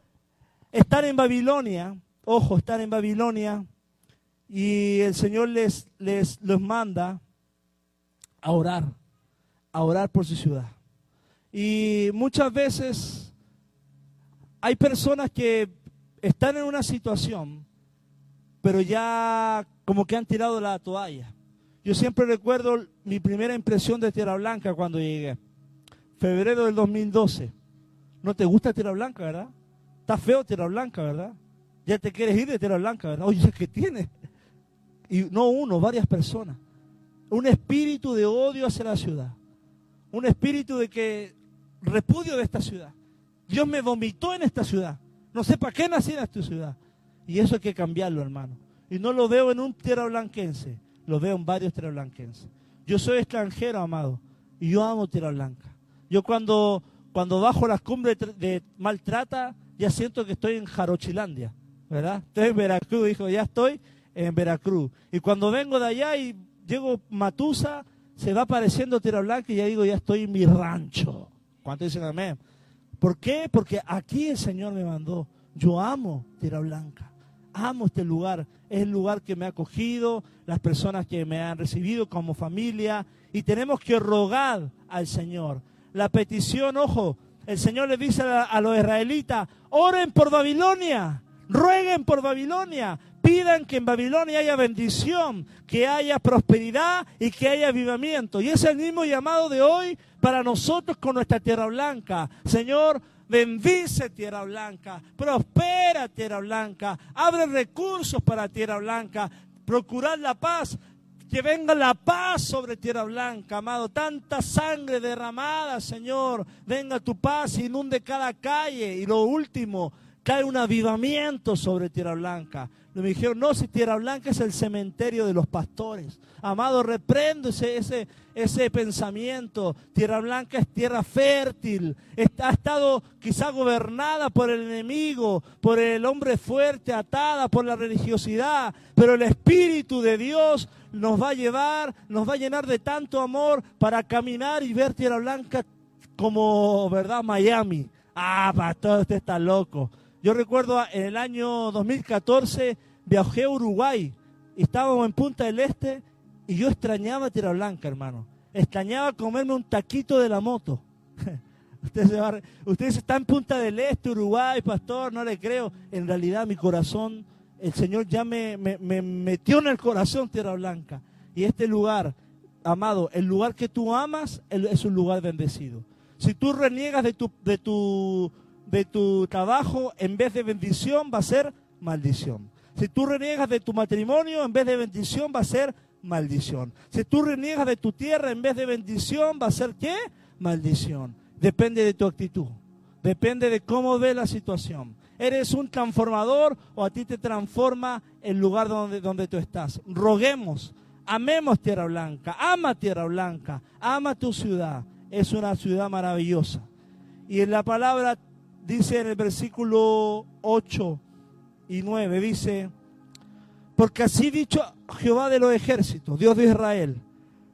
Speaker 1: estar en Babilonia, ojo, estar en Babilonia, y el Señor les, les los manda a orar, a orar por su ciudad. Y muchas veces hay personas que están en una situación, pero ya como que han tirado la toalla. Yo siempre recuerdo mi primera impresión de Tierra Blanca cuando llegué. Febrero del 2012. ¿No te gusta Tierra Blanca, verdad? Está feo Tierra Blanca, ¿verdad? Ya te quieres ir de Tierra Blanca, ¿verdad? Oye, ¿qué tiene? Y no uno, varias personas. Un espíritu de odio hacia la ciudad. Un espíritu de que repudio de esta ciudad. Dios me vomitó en esta ciudad. No sé para qué nací en esta ciudad. Y eso hay que cambiarlo, hermano. Y no lo veo en un blanquense lo veo en varios Blanquenses. Yo soy extranjero, amado, y yo amo Tierra Blanca. Yo cuando, cuando bajo las cumbres de, Maltrata, ya siento que estoy en Jarochilandia, ¿verdad? Estoy en Veracruz, dijo, ya estoy en Veracruz. Y cuando vengo de allá y llego Matusa, se va apareciendo Tierra Blanca y ya digo, ya estoy en mi rancho. ¿Cuánto dicen amén? ¿Por qué? Porque aquí el Señor me mandó. Yo amo Tierra Blanca amo este lugar, es el lugar que me ha acogido, las personas que me han recibido como familia, y tenemos que rogar al Señor. La petición, ojo, el Señor le dice a, los israelitas, oren por Babilonia, rueguen por Babilonia, pidan que en Babilonia haya bendición, que haya prosperidad y que haya avivamiento. Y es el mismo llamado de hoy para nosotros con nuestra tierra blanca. Señor, bendice Tierra Blanca, prospera Tierra Blanca, abre recursos para Tierra Blanca, procurar la paz, que venga la paz sobre Tierra Blanca, amado. Tanta sangre derramada, Señor. Venga tu paz, inunde cada calle. Y lo último, cae un avivamiento sobre Tierra Blanca. Me dijeron, no, si Tierra Blanca es el cementerio de los pastores. Amado, reprendo ese, ese, ese pensamiento. Tierra Blanca es tierra fértil. ha estado quizá gobernada por el enemigo, por el hombre fuerte, atada por la religiosidad. Pero el Espíritu de Dios nos va a llevar, nos va a llenar de tanto amor para caminar y ver Tierra Blanca como, ¿verdad? Miami. Ah, pastor, usted está loco. Yo recuerdo en el año 2014 viajé a Uruguay, estábamos en Punta del Este y yo extrañaba Tierra Blanca, hermano. Extrañaba comerme un taquito de la moto. Usted, está en Punta del Este, Uruguay, pastor, no le creo. En realidad mi corazón, el Señor ya me, metió en el corazón Tierra Blanca. Y este lugar, amado, el lugar que tú amas es un lugar bendecido. Si tú reniegas de tu, de tu, de tu trabajo, en vez de bendición va a ser maldición. Si tú reniegas de tu matrimonio, en vez de bendición va a ser maldición. Si tú reniegas de tu tierra, en vez de bendición va a ser qué? Maldición. Depende de tu actitud. Depende de cómo ve la situación. ¿Eres un transformador o a ti te transforma el lugar donde, donde tú estás? Roguemos, amemos Tierra Blanca, ama Tierra Blanca, ama tu ciudad. Es una ciudad maravillosa. Y en la palabra dice en el versículo 8, y 9 dice, porque así dicho Jehová de los ejércitos, Dios de Israel,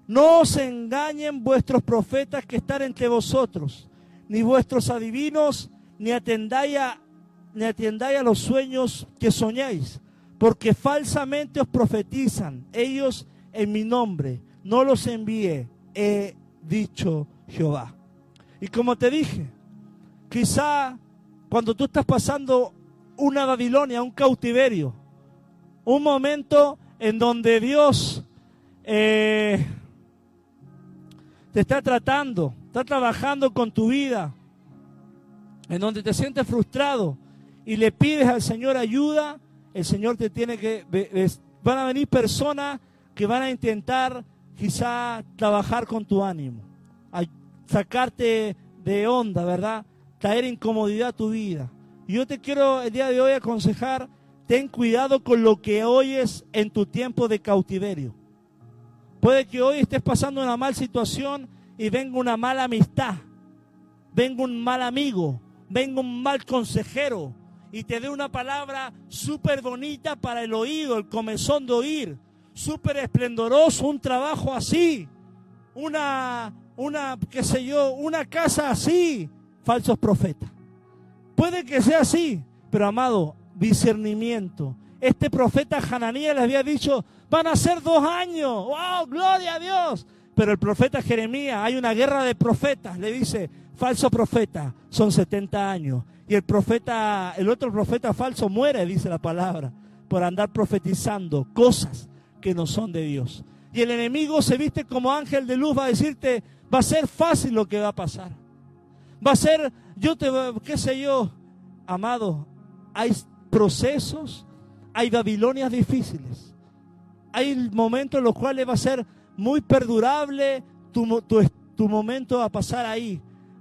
Speaker 1: no os engañen vuestros profetas que están entre vosotros, ni vuestros adivinos, ni atendáis a, ni atendáis a los sueños que soñáis, porque falsamente os profetizan ellos en mi nombre, no los envié, he dicho Jehová. Y como te dije, quizá cuando tú estás pasando una Babilonia, un cautiverio, un momento en donde Dios eh, te está tratando, está trabajando con tu vida, en donde te sientes frustrado y le pides al Señor ayuda, el Señor te tiene que... Van a venir personas que van a intentar quizá trabajar con tu ánimo, sacarte de onda, ¿verdad? Traer incomodidad a tu vida. Yo te quiero el día de hoy aconsejar, ten cuidado con lo que oyes en tu tiempo de cautiverio. Puede que hoy estés pasando una mala situación y venga una mala amistad, venga un mal amigo, venga un mal consejero y te dé una palabra súper bonita para el oído, el comezón de oír, súper esplendoroso, un trabajo así, una, una, qué sé yo, una casa así, falsos profetas. Puede que sea así, pero amado, discernimiento. Este profeta Hananías le había dicho, van a ser dos años, wow, gloria a Dios. Pero el profeta Jeremías, hay una guerra de profetas, le dice, falso profeta, son 70 años. Y el profeta, el otro profeta falso muere, dice la palabra, por andar profetizando cosas que no son de Dios. Y el enemigo se viste como ángel de luz, va a decirte, va a ser fácil lo que va a pasar. Va a ser yo te, qué sé yo, amado, hay procesos, hay Babilonias difíciles. Hay momentos en los cuales va a ser muy perdurable tu, tu momento a pasar ahí.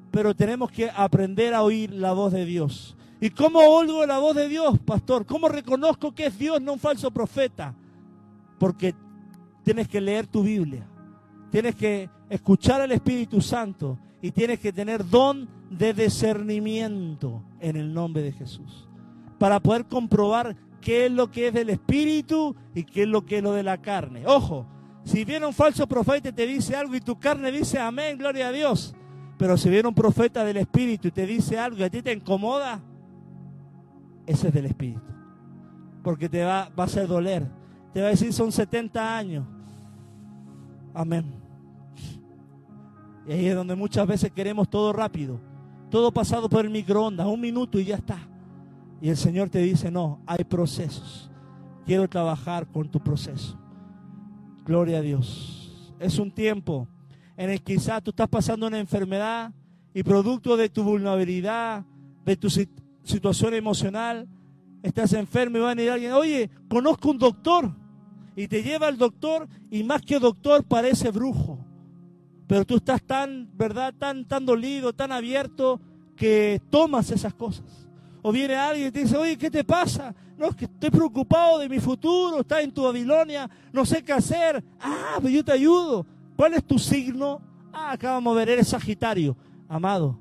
Speaker 1: Pero tenemos que aprender a oír la voz de Dios. ¿Y cómo oigo la voz de Dios, pastor? ¿Cómo reconozco que es Dios, no un falso profeta? Porque tienes que leer tu Biblia. Tienes que escuchar al Espíritu Santo y tienes que tener don de discernimiento en el nombre de Jesús. Para poder comprobar qué es lo que es del Espíritu y qué es lo que es lo de la carne. Ojo, si viene un falso profeta y te dice algo y tu carne dice amén, gloria a Dios. Pero si viene un profeta del Espíritu y te dice algo y a ti te incomoda, ese es del Espíritu. Porque te va, va a hacer doler. Te va a decir son 70 años. Amén. Y ahí es donde muchas veces queremos todo rápido, todo pasado por el microondas, un minuto y ya está. Y el Señor te dice, no, hay procesos. Quiero trabajar con tu proceso. Gloria a Dios. Es un tiempo en el que quizás tú estás pasando una enfermedad y producto de tu vulnerabilidad, de tu situación emocional, estás enfermo y va a venir alguien, oye, conozco un doctor, y te lleva al doctor y más que doctor parece brujo. Pero tú estás tan, ¿verdad? Tan, tan dolido, tan abierto que tomas esas cosas. O viene alguien y te dice, oye, ¿qué te pasa? No, es que estoy preocupado de mi futuro, estás en tu Babilonia, no sé qué hacer. Ah, pues yo te ayudo. ¿Cuál es tu signo? Ah, acá vamos a ver, eres Sagitario. Amado,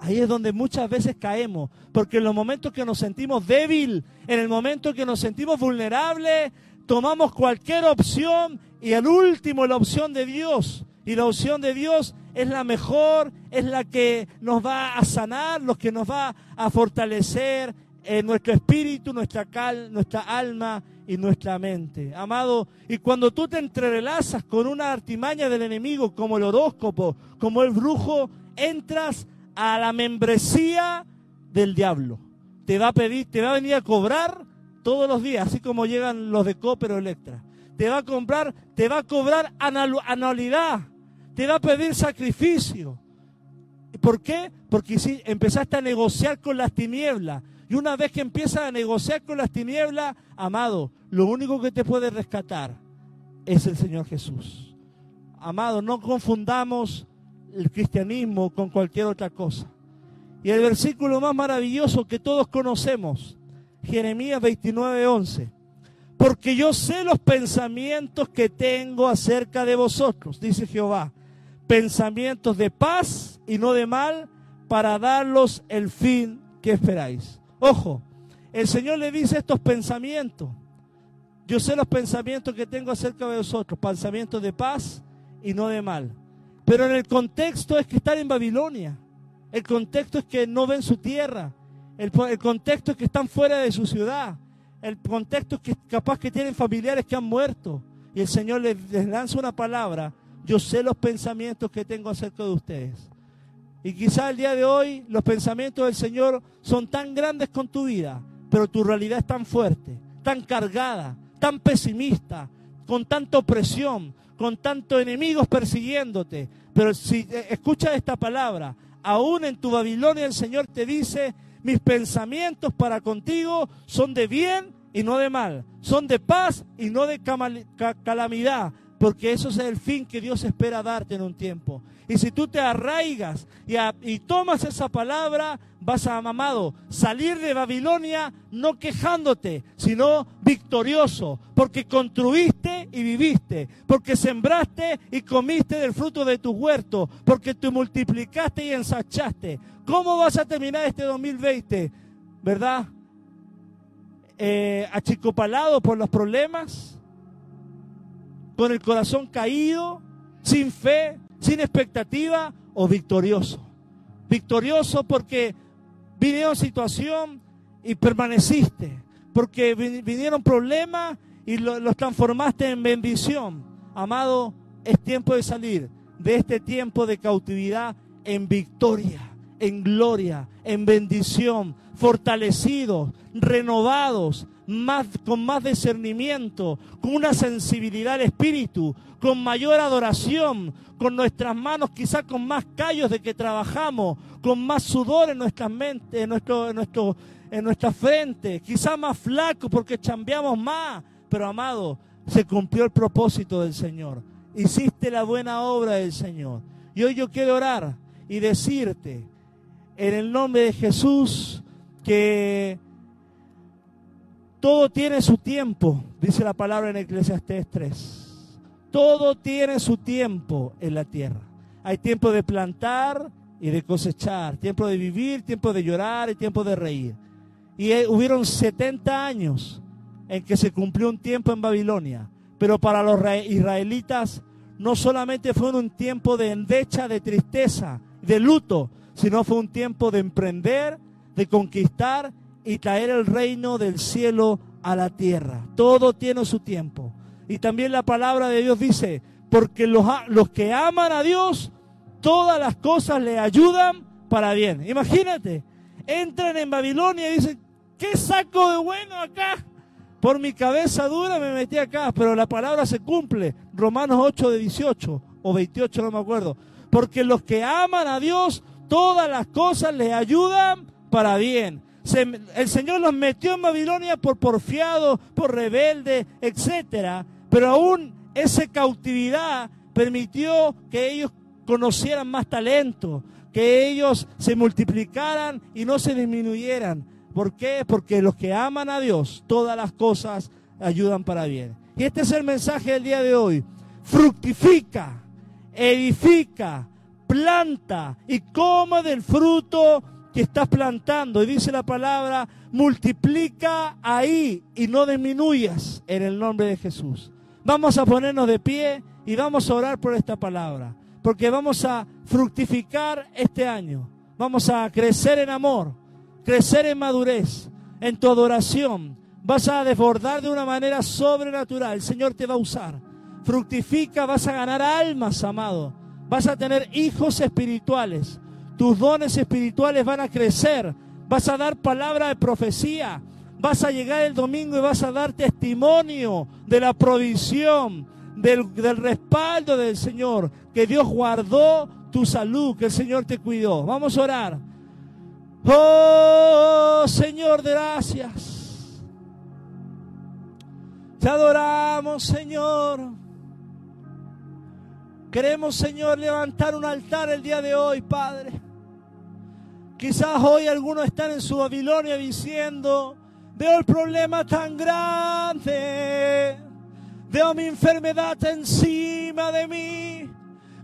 Speaker 1: Ahí es donde muchas veces caemos, porque en los momentos que nos sentimos débil, en el momento que nos sentimos vulnerables, tomamos cualquier opción y al último la opción de Dios. Y la opción de Dios es la mejor, es la que nos va a sanar, lo que nos va a fortalecer en nuestro espíritu, nuestra, cal, nuestra alma y nuestra mente. Amado, y cuando tú te entrelazas con una artimaña del enemigo como el horóscopo, como el brujo, entras a la membresía del diablo. Te va a pedir, te va a venir a cobrar todos los días, así como llegan los de Cooper o Electra. Te va a comprar, te va a cobrar anualidad, te va a pedir sacrificio. ¿Por qué? Porque si empezaste a negociar con las tinieblas. Y una vez que empiezas a negociar con las tinieblas, amado, lo único que te puede rescatar es el Señor Jesús. Amado, no confundamos el cristianismo con cualquier otra cosa. Y el versículo más maravilloso que todos conocemos, Jeremías 29, 11. Porque yo sé los pensamientos que tengo acerca de vosotros, dice Jehová. Pensamientos de paz y no de mal, para darlos el fin que esperáis. Ojo, el Señor le dice estos pensamientos. Yo sé los pensamientos que tengo acerca de vosotros, pensamientos de paz y no de mal. Pero en el contexto es que están en Babilonia. El contexto es que no ven su tierra. El, contexto es que están fuera de su ciudad. El contexto es que capaz que tienen familiares que han muerto. Y el Señor les, les lanza una palabra. Yo sé los pensamientos que tengo acerca de ustedes. Y quizá el día de hoy los pensamientos del Señor son tan grandes con tu vida, pero tu realidad es tan fuerte, tan cargada, tan pesimista, con tanta opresión, con tantos enemigos persiguiéndote. Pero si eh, escuchas esta palabra, aún en tu Babilonia el Señor te dice, mis pensamientos para contigo son de bien y no de mal, son de paz y no de calamidad, porque eso es el fin que Dios espera darte en un tiempo. Y si tú te arraigas y, tomas esa palabra, vas a, amado, salir de Babilonia no quejándote, sino victorioso, porque construiste y viviste, porque sembraste y comiste del fruto de tu huerto, porque te multiplicaste y ensachaste. ¿Cómo vas a terminar este 2020? ¿Verdad? Eh, achicopalado por los problemas, con el corazón caído, sin fe, sin expectativa o victorioso. Victorioso porque vinieron situación y permaneciste, porque vinieron problemas y los transformaste en bendición. Amado, es tiempo de salir de este tiempo de cautividad en victoria, en gloria, en bendición, fortalecidos, renovados, más, con más discernimiento, con una sensibilidad al espíritu, con mayor adoración, con nuestras manos quizás con más callos de que trabajamos, con más sudor en nuestras mentes, en, nuestro, en, nuestro, en nuestra frente, quizás más flaco porque chambeamos más, pero amado, se cumplió el propósito del Señor. Hiciste la buena obra del Señor. Y hoy yo quiero orar y decirte, en el nombre de Jesús, que todo tiene su tiempo, dice la palabra en Eclesiastés 3. Todo tiene su tiempo en la tierra. Hay tiempo de plantar y de cosechar, tiempo de vivir, tiempo de llorar y tiempo de reír. Y eh, hubieron 70 años en que se cumplió un tiempo en Babilonia, pero para los israelitas no solamente fue un tiempo de endecha, de tristeza, de luto, sino fue un tiempo de emprender, de conquistar y traer el reino del cielo a la tierra. Todo tiene su tiempo. Y también la palabra de Dios dice, porque los, los que aman a Dios, todas las cosas le ayudan para bien. Imagínate, entran en Babilonia y dicen, ¿qué saco de bueno acá? Por mi cabeza dura me metí acá, pero la palabra se cumple. Romanos 8 de 18 o 28, no me acuerdo. Porque los que aman a Dios, todas las cosas le ayudan para bien. El Señor los metió en Babilonia por porfiado, por rebelde, etc. Pero aún esa cautividad permitió que ellos conocieran más talento, que ellos se multiplicaran y no se disminuyeran. ¿Por qué? Porque los que aman a Dios, todas las cosas ayudan para bien. Y este es el mensaje del día de hoy. Fructifica, edifica, planta y coma del fruto que estás plantando. Y dice la palabra, multiplica ahí y no disminuyas en el nombre de Jesús. Vamos a ponernos de pie y vamos a orar por esta palabra, porque vamos a fructificar este año. Vamos a crecer en amor, crecer en madurez, en tu adoración. Vas a desbordar de una manera sobrenatural. El Señor te va a usar. Fructifica, vas a ganar almas, amado. Vas a tener hijos espirituales. Tus dones espirituales van a crecer. Vas a dar palabra de profecía. Vas a llegar el domingo y vas a dar testimonio de la provisión, del, respaldo del Señor, que Dios guardó tu salud, que el Señor te cuidó. Vamos a orar. Oh Señor, gracias. Te adoramos, Señor. Queremos, Señor, levantar un altar el día de hoy, Padre. Quizás hoy algunos están en su Babilonia diciendo, veo el problema tan grande, veo mi enfermedad encima de mí,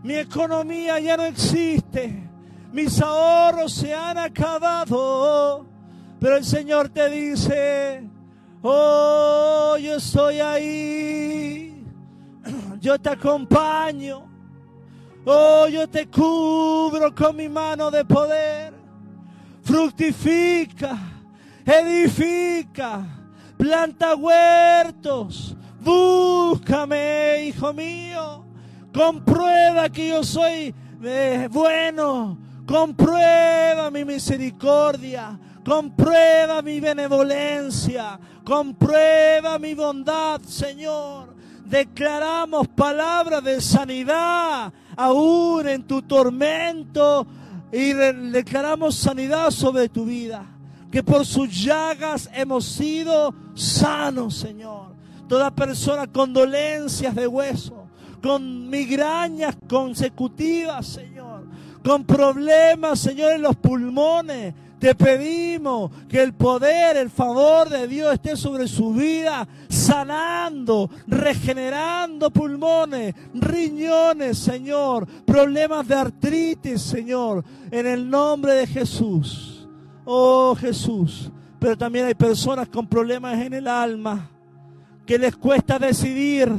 Speaker 1: mi economía ya no existe, mis ahorros se han acabado, pero el Señor te dice, oh, yo estoy ahí, yo te acompaño, Oh, yo te cubro con mi mano de poder. Fructifica, edifica, planta huertos. Búscame, hijo mío. Comprueba que yo soy eh, bueno. Comprueba mi misericordia. Comprueba mi benevolencia. Comprueba mi bondad, Señor. Declaramos palabras de sanidad aún en tu tormento y declaramos sanidad sobre tu vida. Que por sus llagas hemos sido sanos, Señor. Toda persona con dolencias de hueso, con migrañas consecutivas, Señor, con problemas, Señor, en los pulmones, te pedimos que el poder, el favor de Dios esté sobre su vida, sanando, regenerando pulmones, riñones, Señor, problemas de artritis, Señor, en el nombre de Jesús. Oh Jesús. Pero también hay personas con problemas en el alma, que les cuesta decidir,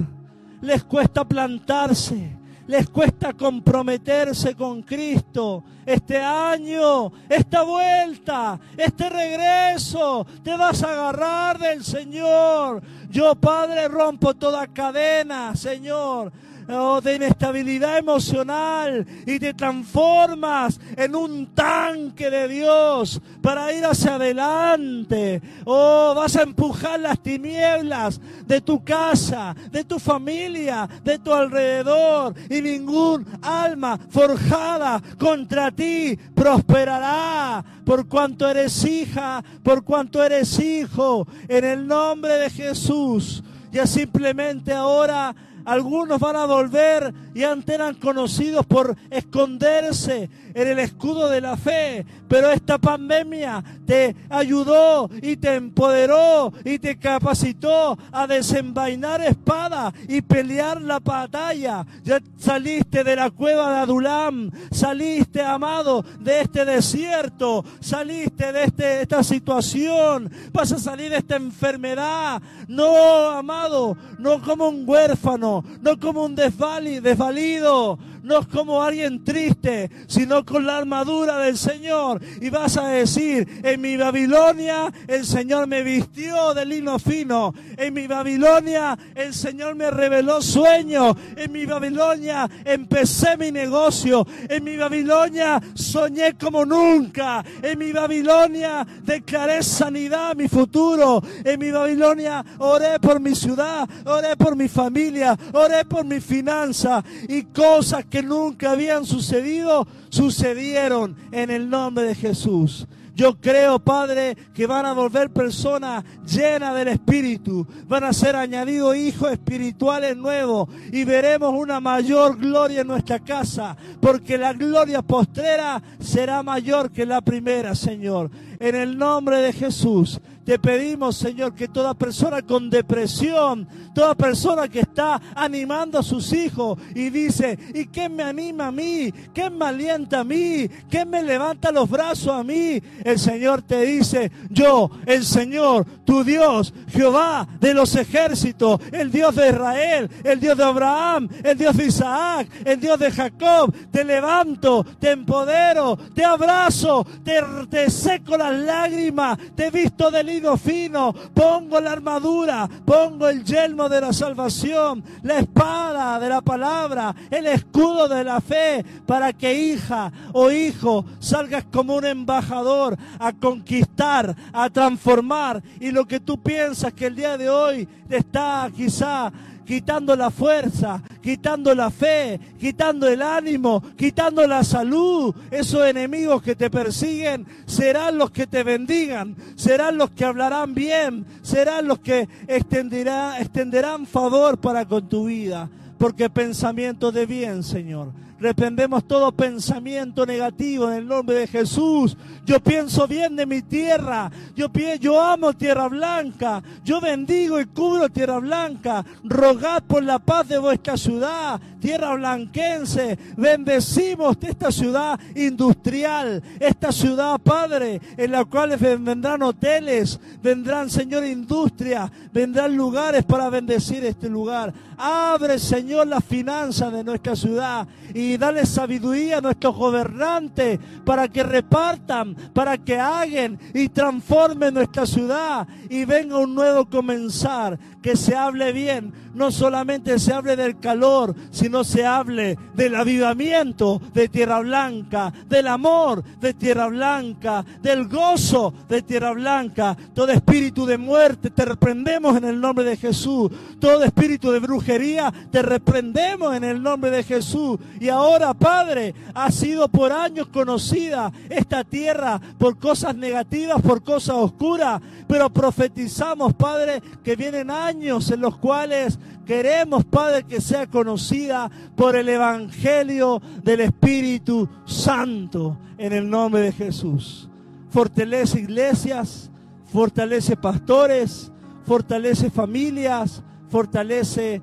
Speaker 1: les cuesta plantarse les cuesta comprometerse con Cristo. Este año, esta vuelta, este regreso, te vas a agarrar del Señor. Yo, Padre, rompo toda cadena, Señor oh, de inestabilidad emocional y te transformas en un tanque de Dios para ir hacia adelante. Oh, vas a empujar las tinieblas de tu casa, de tu familia, de tu alrededor y ningún alma forjada contra ti prosperará por cuanto eres hija, por cuanto eres hijo, en el nombre de Jesús. Ya simplemente ahora algunos van a volver y antes eran conocidos por esconderse en el escudo de la fe. Pero esta pandemia te ayudó y te empoderó y te capacitó a desenvainar espada y pelear la batalla. Ya saliste de la cueva de Adulam, saliste, amado, de este desierto, saliste de este, esta situación, vas a salir de esta enfermedad. No, amado, no como un huérfano, no como un desvalido, no como alguien triste, sino con la armadura del Señor. Y vas a decir, en mi Babilonia el Señor me vistió de lino fino. En mi Babilonia el Señor me reveló sueños. En mi Babilonia empecé mi negocio. En mi Babilonia soñé como nunca. En mi Babilonia declaré sanidad a mi futuro. En mi Babilonia oré por mi ciudad, oré por mi familia, oré por mi finanza y cosas que nunca habían sucedido, sucedieron en el nombre de Jesús. Yo creo, Padre, que van a volver personas llenas del Espíritu. Van a ser añadidos hijos espirituales nuevos y veremos una mayor gloria en nuestra casa, porque la gloria postrera será mayor que la primera, Señor. En el nombre de Jesús. Te pedimos, Señor, que toda persona con depresión, toda persona que está animando a sus hijos y dice, ¿y quién me anima a mí? ¿Quién me alienta a mí? ¿Quién me levanta los brazos a mí? El Señor te dice, yo, el Señor, tu Dios, Jehová de los ejércitos, el Dios de Israel, el Dios de Abraham, el Dios de Isaac, el Dios de Jacob, te levanto, te empodero, te abrazo, te, seco las lágrimas, te visto fino, pongo la armadura, pongo el yelmo de la salvación, la espada de la palabra, el escudo de la fe, para que hija o hijo salgas como un embajador a conquistar, a transformar. Y lo que tú piensas que el día de hoy está quizá quitando la fuerza, quitando la fe, quitando el ánimo, quitando la salud. Esos enemigos que te persiguen serán los que te bendigan, serán los que hablarán bien, serán los que extenderán, favor para con tu vida. Porque pensamiento de bien, Señor Reprendemos todo pensamiento negativo en el nombre de Jesús. Yo pienso bien de mi tierra. Yo, yo amo tierra blanca. Yo bendigo y cubro tierra blanca. Rogad por la paz de vuestra ciudad, tierra blanquense. Bendecimos esta ciudad industrial, esta ciudad, Padre, en la cual vendrán hoteles, vendrán, Señor, industria, vendrán lugares para bendecir este lugar. Abre, Señor, las finanzas de nuestra ciudad y dale sabiduría a nuestros gobernantes para que repartan, para que hagan y transformen nuestra ciudad y venga un nuevo comenzar, que se hable bien, no solamente se hable del calor, sino se hable del avivamiento de Tierra Blanca, del amor de Tierra Blanca, del gozo de Tierra Blanca. Todo espíritu de muerte te reprendemos en el nombre de Jesús. Todo espíritu de brujería te reprendemos en el nombre de Jesús. Y ahora, Padre, ha sido por años conocida esta tierra por cosas negativas, por cosas oscuras, pero profetizamos, Padre, que vienen años en los cuales queremos, Padre, que sea conocida por el Evangelio del Espíritu Santo en el nombre de Jesús. Fortalece iglesias, fortalece pastores, fortalece familias, fortalece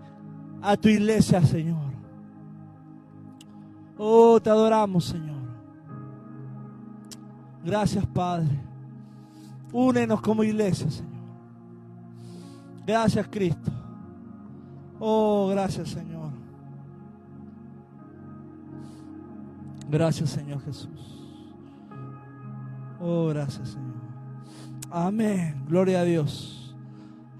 Speaker 1: a tu iglesia, Señor. Oh, te adoramos, Señor. Gracias, Padre. Únenos como iglesia, Señor. Gracias, Cristo. Oh, gracias, Señor. Gracias, Señor Jesús. Oh, gracias, Señor. Amén. Gloria a Dios.